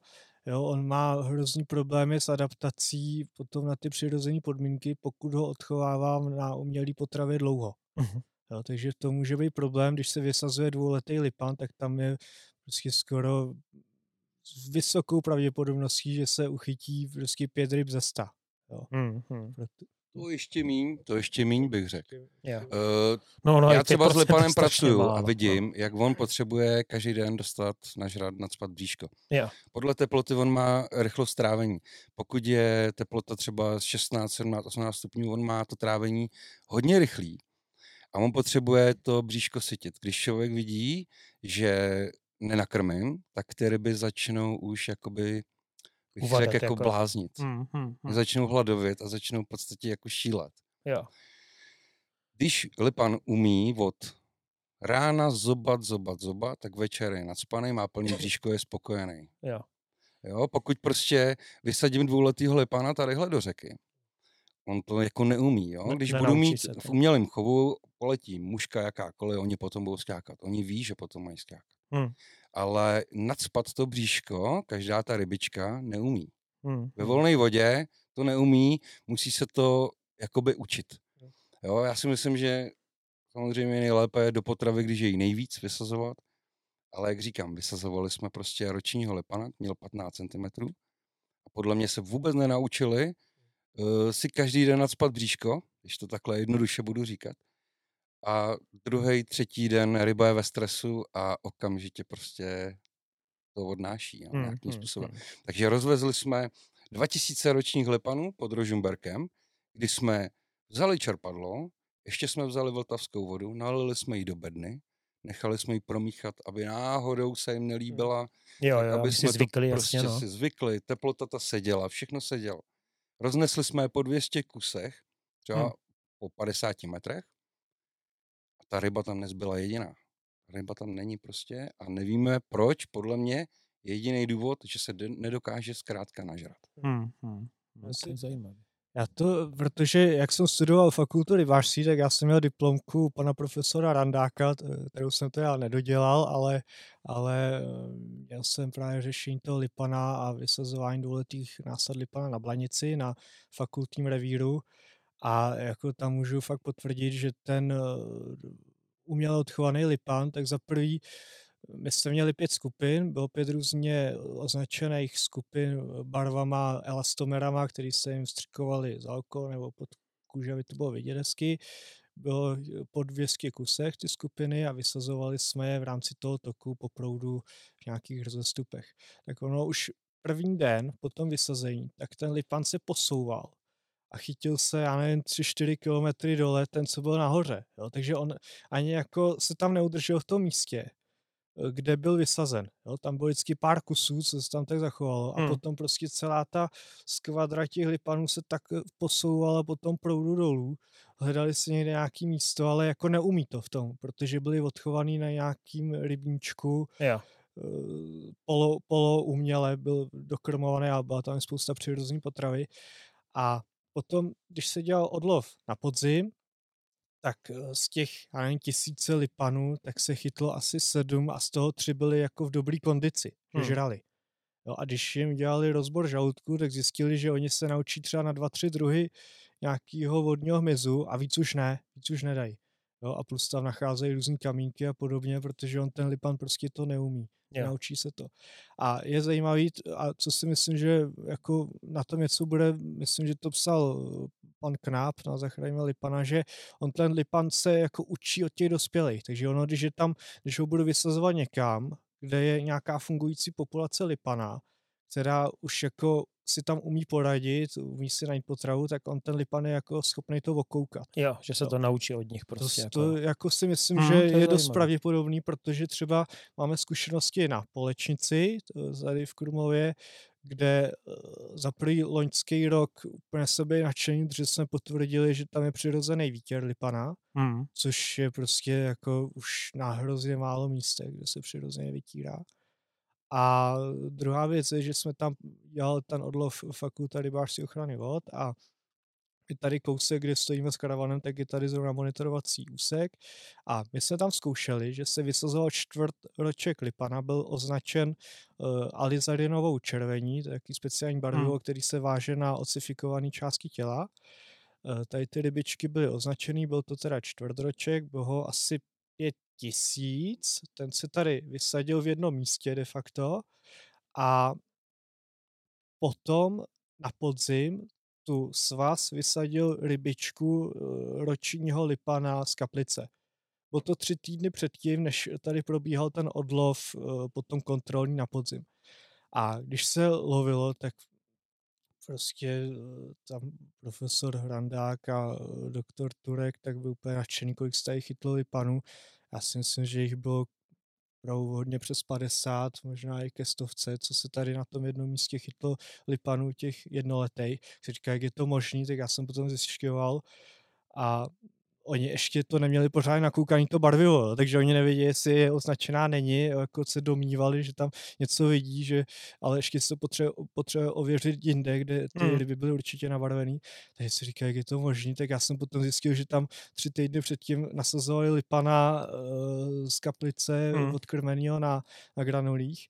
jo, on má hrozný problémy s adaptací potom na ty přirozené podmínky, pokud ho odchovávám na umělý potravě dlouho. Mhm. Jo, takže to může být problém, když se vysazuje dvouletý lipan, tak tam je prostě skoro s vysokou pravděpodobností, že se uchytí prostě pět ryb ze sta. Jo. Hmm. Hmm. Proto, To ještě míň, to ještě míň bych řekl. Jo. Uh, No, no, Já třeba s prostě Lipanem strašně pracuju málo, a no. vidím, jak on potřebuje každý den dostat nažrat, nadspat bříško. Jo. Podle teploty on má rychlost trávení. Pokud je teplota třeba 16, 17, 18 stupňů, on má to trávení hodně rychlý a on potřebuje to bříško sytit. Když člověk vidí, že nenakrmím, tak ty ryby začnou už jakoby bych Uvadat řekl, jako, jako- bláznit. Hmm. Hmm. Začnou hladovět a začnou v podstatě jako šílet. Jo. Když Lipan umí od rána zobat, zobat, zobat, tak večer je nadspaný, má plný bříško, je spokojený. Jo. Jo, pokud prostě vysadím dvouletýho Lipana tadyhle do řeky, on to jako neumí, jo. Když budu mít v umělém chovu, poletí muška jakákoliv, oni potom budou skákat. Oni ví, že potom mají skákat. Hmm. Ale nadspat to bříško, každá ta rybička neumí. Hmm. Ve hmm. volné vodě to neumí, musí se to jakoby učit. Jo, já si myslím, že samozřejmě nejlépe je do potravy, když je jí nejvíc vysazovat, ale jak říkám, vysazovali jsme prostě ročního lepana, měl 15 cm a podle mě se vůbec nenaučili si každý den nadspat bříško, když to takhle jednoduše budu říkat. A druhý, třetí den ryba je ve stresu a okamžitě prostě to odnáší jo, Hmm. nějakým Hmm. způsobem. Hmm. Takže rozvezli jsme 2000 ročních lepanů pod Rožumberkem, kdy jsme vzali čerpadlo, ještě jsme vzali vltavskou vodu, nalili jsme ji do bedny, nechali jsme ji promíchat, aby náhodou se jim nelíbila, Jo, tak jo, aby aby si jsme zvykli, to jasně, prostě no. si zvykli, teplota ta seděla, všechno sedělo. Roznesli jsme je po 200 kusech, třeba Hmm. po 50 metrech a ta ryba tam nezbyla jediná. Ryba tam není prostě a nevíme proč, podle mě jediný důvod, že se nedokáže zkrátka nažrat. Hmm. Hmm. To je zajímavé. Já to, protože jak jsem studoval fakultu rybářství, tak já jsem měl diplomku pana profesora Randáka, kterou jsem teda nedodělal, ale, ale eh, měl jsem právě řešení toho lipana a vysazování dvouletých násad lipana na Blanici na fakultním revíru. A jako tam můžu fakt potvrdit, že ten eh, uměle odchovaný lipan, tak za prvý my jsme měli pět skupin, bylo pět různě označených skupin barvama, elastomerama, které se jim vstřikovaly za oko nebo pod kůži, aby to bylo vidět hezky. Bylo po 200 kusech ty skupiny a vysazovali jsme je v rámci toho toku po proudu v nějakých rozestupech. Tak ono už první den po tom vysazení, tak ten lipan se posouval a chytil se, já nevím, 3-4 kilometry dole, ten, co byl nahoře. Jo? Takže on ani jako se tam neudržel v tom místě, eh, kde byl vysazen. Jo? Tam bylo vždycky pár kusů, co se tam tak zachovalo. A Hmm. potom prostě celá ta skvadra těch lipanů se tak eh, posouvala po tom proudu dolů. Hledali si někde nějaký místo, ale jako neumí to v tom, protože byli odchovaný na nějakým rybníčku Jo. polo, polo uměle byl dokrmovaný a byla tam spousta přirozené potravy. A potom, když se dělal odlov na podzim, tak eh, z těch, já nevím, tisíce lipanů, tak se chytlo asi sedm a z toho tři byly jako v dobré kondici, hmm. žrali. Jo, a když jim dělali rozbor žaludku, tak zjistili, že oni se naučí třeba na dva, tři druhy nějakého vodního hmyzu a víc už ne, víc už nedají. Jo, a plus tam nacházejí různé kamínky a podobně, protože on ten lipan prostě to neumí. Yeah. Naučí se to. A je zajímavý, a co si myslím, že jako na tom něco bude, myslím, že to psal pan Knáp na Zachráníme Lipana, že on ten Lipan se jako učí od těch dospělých. Takže ono, když je tam, když ho budu vysazovat někam, kde je nějaká fungující populace Lipana, která už jako si tam umí poradit, umí si najít potravu, tak on ten Lipan je jako schopný to okoukat. Jo, že se to naučí od nich prostě. To, jako... to jako si myslím, hmm, že je, je dost pravděpodobný, protože třeba máme zkušenosti na Polečnici, tady v Krumlově, kde eh, za prvý loňský rok úplně sebe nadšení, protože jsme potvrdili, že tam je přirozený výtěr Lipana, hmm. což je prostě jako už na hrozně málo místech, kde se přirozeně vytírá. A druhá věc je, že jsme tam dělali ten odlov fakulta rybářské ochrany vod a je tady kousek, kde stojíme s karavanem, tak je tady zrovna monitorovací úsek a my jsme tam zkoušeli, že se vysazoval čtvrt roček lipana, byl označen uh, alizarinovou červení, to je takový speciální barvivo, hmm. který se váže na ocifikované části těla. Uh, tady ty rybičky byly označený, byl to teda čtvrtroček, bylo ho asi pět tisíc, ten se tady vysadil v jednom místě de facto a potom na podzim tu svaz vysadil rybičku eh, ročního lipana z kaplice. Bylo to tři týdny předtím, než tady probíhal ten odlov eh, potom kontrolní na podzim. A když se lovilo, tak prostě eh, tam profesor Hrandák a doktor Turek tak byl úplně nadšený, kolik se tady chytlo lipanů. Já si myslím, že jich bylo hodně přes 50, možná i ke stovce, co se tady na tom jednom místě chytlo lipanů těch jednoletej. Říká, jak je to možný, tak já jsem potom zjišťoval a oni ještě to neměli pořád nakoukaný to barvivo, takže oni nevěděli, jestli je označená není, jako se domnívali, že tam něco vidí, že, ale ještě se to potřebuje, potřebuje ověřit jinde, kde ty hmm. ryby byly určitě nabarvený. Takže si říká, jak je to možné, tak já jsem potom zjistil, že tam tři týdny předtím nasazovali lipana uh, z kaplice hmm. odkrmenýho na, na granulích.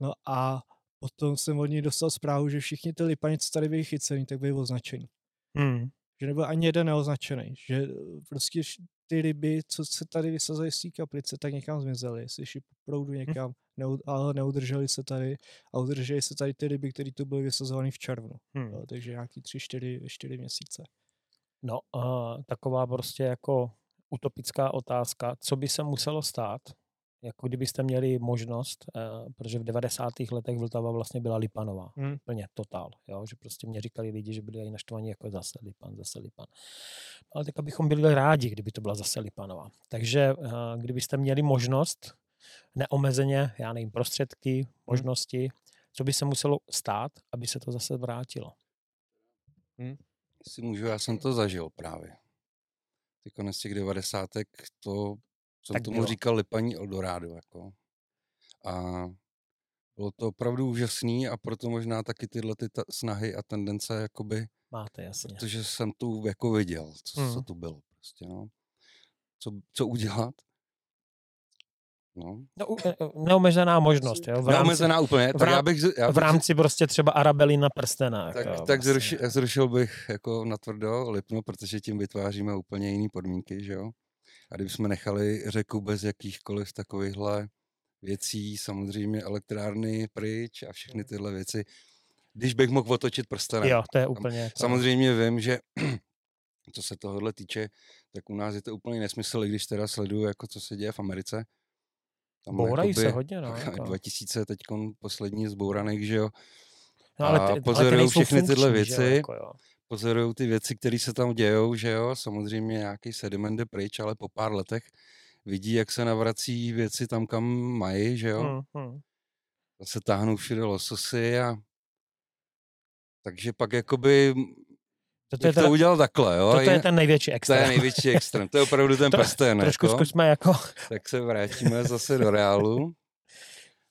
No a potom jsem od něj dostal zprávu, že všichni ty lipani, co tady byli chycený, tak byli označení. Hmm že nebyl ani jeden neoznačený, že eh, prostě ty ryby, co se tady vysazují z té kaplice, tak někam zmizely, jestli šli po proudu hm. někam, neud, ale neudrželi se tady a udrželi se tady ty ryby, které tu byly vysazované v červnu, hmm. jo, takže nějaký tři, čtyři, čtyři měsíce. No, uh, taková prostě jako utopická otázka, co by se muselo stát, jako kdybyste měli možnost, uh, protože v 90. letech Vltava vlastně byla Lipanová, hmm. plně totál, jo, že prostě mě říkali lidi, že byli i naštvaní jako zase Lipan, zase Lipan. No, ale tak abychom byli rádi, kdyby to byla zase Lipanová. Takže uh, kdybyste měli možnost neomezeně, já nevím, prostředky, hmm. možnosti, hmm. co by se muselo stát, aby se to zase vrátilo? Hmm. Jestli můžu, já jsem to zažil právě. Ty konec těch devadesátek to jsem tak tomu bylo. říkal Lipaní Eldorado. Jako. A bylo to opravdu úžasný a proto možná taky tyhle ty ta snahy a tendence jakoby, Máte, jasně. Protože jsem tu jako viděl, co, hmm. co tu bylo prostě, no. Co, co udělat? No. no e, e, neomezená možnost, jo? V rámci, neomezená úplně. Tak v, rám, já bych, já bych, v rámci prostě třeba Arabelina prstena. Tak, jako, tak vlastně. zrušil, zrušil bych jako natvrdo Lipno, protože tím vytváříme úplně jiné podmínky, že jo? A kdybychom nechali řeku bez jakýchkoliv takovýchhle věcí, samozřejmě elektrárny pryč a všechny tyhle věci, když bych mohl otočit prstenem. Jo, to je úplně... To samozřejmě vím, že co se tohohle týče, tak u nás je to úplně nesmysl, když teda sleduju, jako co se děje v Americe. Tam Bourají jakoby, se hodně, no. Jako. 2000 teď poslední zbouraných, že jo. No, ale ty, pozorují všechny funkční, tyhle věci. Jo, jako jo pozorují ty věci, které se tam dějou, že jo, samozřejmě nějaký sediment jde pryč, ale po pár letech vidí, jak se navrací věci tam, kam mají, že jo. Hmm, hmm. Zase táhnou všude lososy a takže pak jakoby to je teda, to udělal takhle, jo? To je ten největší extrém. To je největší extrém, to je opravdu ten to, prsten. Trošku jako. zkusme jako... Tak se vrátíme zase do reálu.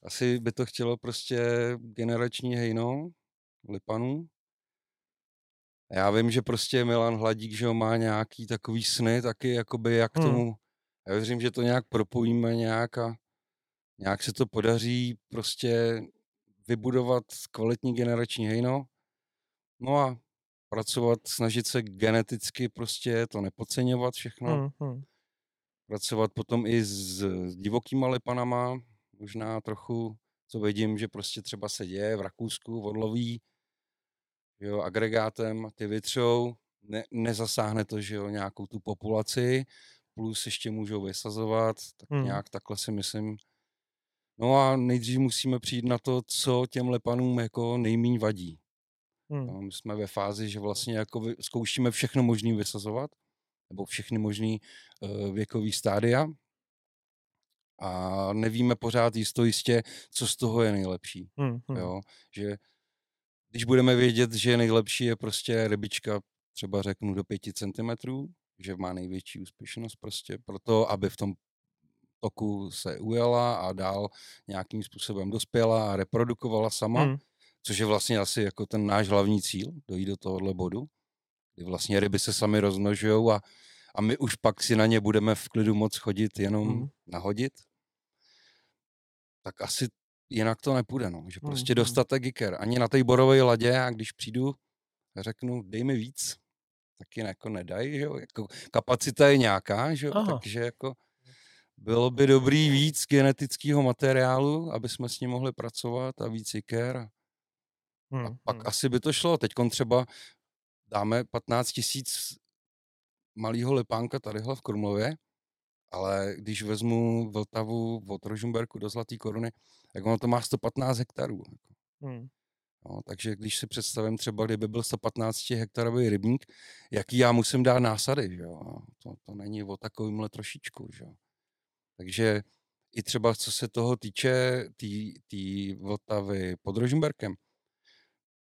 asi by to chtělo prostě generační hejno lipanů. Já vím, že prostě Milan Hladík, že má nějaký takový sny taky, jakoby jak Hmm. tomu, já věřím, že to nějak propojíme nějak a nějak se to podaří prostě vybudovat kvalitní generační hejno. No a pracovat, snažit se geneticky prostě to nepodceňovat všechno. Hmm, hmm. Pracovat potom i s, divokýma lipanama, možná trochu, co vidím, že prostě třeba se děje v Rakousku, odloví, jo, agregátem, ty vytřou, ne, nezasáhne to, že jo, nějakou tu populaci, plus ještě můžou vysazovat, tak Hmm. nějak takhle si myslím. No a nejdřív musíme přijít na to, co těm lepanům jako nejmíň vadí. Hmm. No, my jsme ve fázi, že vlastně jako zkoušíme všechno možné vysazovat, nebo všechny možný uh, věkový stádia a nevíme pořád jisto jistě, co z toho je nejlepší. Hmm, hmm. Jo? Že když budeme vědět, že nejlepší je prostě rybička, třeba řeknu do 5 cm, že má největší úspěšnost prostě proto, aby v tom toku se ujela a dál nějakým způsobem dospěla a reprodukovala sama, Hmm. což je vlastně asi jako ten náš hlavní cíl, dojít do tohohle bodu, kdy vlastně ryby se sami rozmnožují a, a my už pak si na ně budeme v klidu moc chodit, jenom Mhm. nahodit, tak asi jinak to nepůjde, no. že prostě Mhm. dostatek giker. Ani na té borové ladě, a když přijdu, řeknu, dej mi víc, taky jako nedají, že jo? Jako kapacita je nějaká, že jo? Aha. takže jako bylo by dobrý víc genetického materiálu, aby jsme s ním mohli pracovat a víc jiker. A Hmm. pak hmm. asi by to šlo. Teď třeba dáme 15 tisíc malého lepánka tadyhle v Krumlově, ale když vezmu Vltavu od Rožumberku do Zlatý koruny, tak ono to má 115 hektarů. Jako. Hmm. No, takže když si představím třeba, kdyby byl 115 hektarový rybník, jaký já musím dát násady, že jo? No, To, to není o takovýmhle trošičku, že jo? Takže i třeba co se toho týče, té tý, tý Vltavy pod Rožumberkem,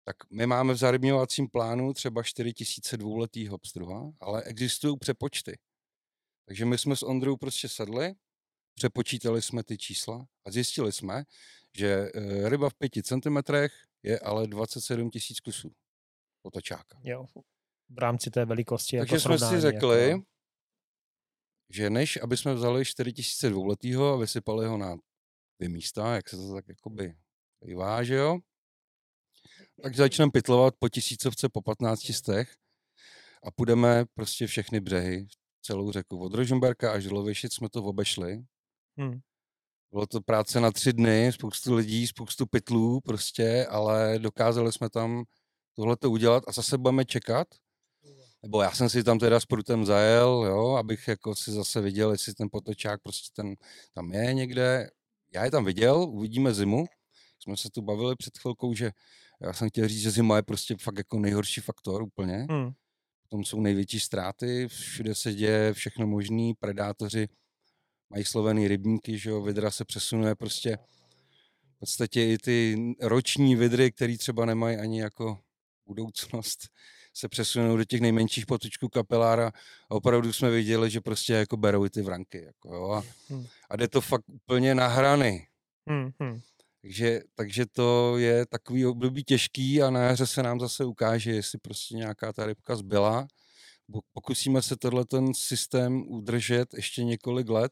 tak my máme v zarybňovacím plánu třeba 4000 dvouletýho pstruha, ale existují přepočty. Takže my jsme s Ondrou prostě sedli, přepočítali jsme ty čísla a zjistili jsme, že eh, ryba v 5 cm je ale 27 tisíc kusů otočáka. Jo. V rámci té velikosti. Takže jako jsme si srovnání, řekli, Jako, že než aby jsme vzali 4000 dvouletýho a vysypali ho na dvě místa, jak se to tak jakoby bývá, že jo, tak začneme pytlovat po tisícovce, po 15 stech a půjdeme prostě všechny břehy, celou řeku. Od Rožumberka až do Lovišic jsme to obešli. Hmm. Bylo to práce na tři dny, spoustu lidí, spoustu pytlů prostě, ale dokázali jsme tam tohle udělat a zase budeme čekat. Nebo já jsem si tam teda s prutem zajel, jo, abych jako si zase viděl, jestli ten potočák prostě ten tam je někde. Já je tam viděl, uvidíme zimu. Jsme se tu bavili před chvilkou, že já jsem chtěl říct, že zima je prostě fakt jako nejhorší faktor úplně. Hmm. Potom jsou největší ztráty, všude se děje všechno možný, predátoři mají slovený rybníky, že jo, vidra se přesunuje prostě v podstatě i ty roční vidry, které třeba nemají ani jako budoucnost, se přesunou do těch nejmenších potočků kapelára a opravdu jsme viděli, že prostě jako berou i ty vranky. Jako, jo, a, Hmm. a jde to fakt úplně na hrany. Hmm. Hmm. Takže, takže to je takový období těžký a na jaře se nám zase ukáže, jestli prostě nějaká ta rybka zbyla. Pokusíme se tenhle ten systém udržet ještě několik let.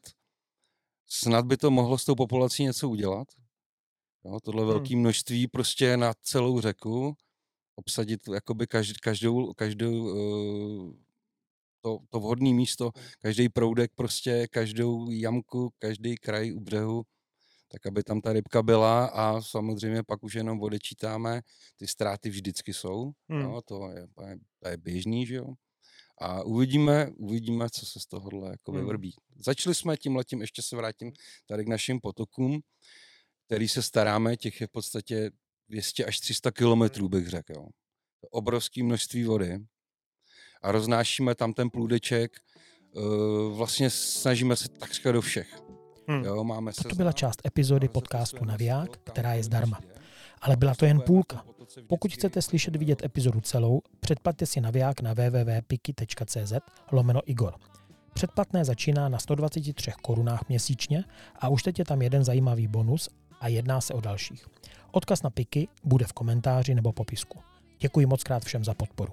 Snad by to mohlo s tou populací něco udělat. Jo, tohle Hmm. velké množství prostě na celou řeku, obsadit jakoby každou, každou, každou eh, to, to vhodné místo, každý proudek prostě, každou jamku, každý kraj u břehu, tak aby tam ta rybka byla a samozřejmě pak už jenom odečítáme, ty ztráty vždycky jsou, Hmm. jo, to, je, to, je, běžný, že jo. A uvidíme, uvidíme, co se z tohohle jako Hmm. vyvrbí. Začali jsme tím letím, ještě se vrátím tady k našim potokům, který se staráme, těch je v podstatě 200 až 300 kilometrů, bych řekl. Jo. Obrovské množství vody a roznášíme tam ten plůdeček, eh, vlastně snažíme se takřka do všech. Hmm. Jo, máme Toto byla část epizody máme podcastu Naviják, která je zdarma. Ale byla to jen půlka. Pokud chcete slyšet vidět epizodu celou, předplaťte si naviják na www.piki.cz lomeno Igor. Předplatné začíná na 123 korunách měsíčně a už teď je tam jeden zajímavý bonus a jedná se o dalších. Odkaz na piky bude v komentáři nebo popisku. Děkuji moc krát všem za podporu.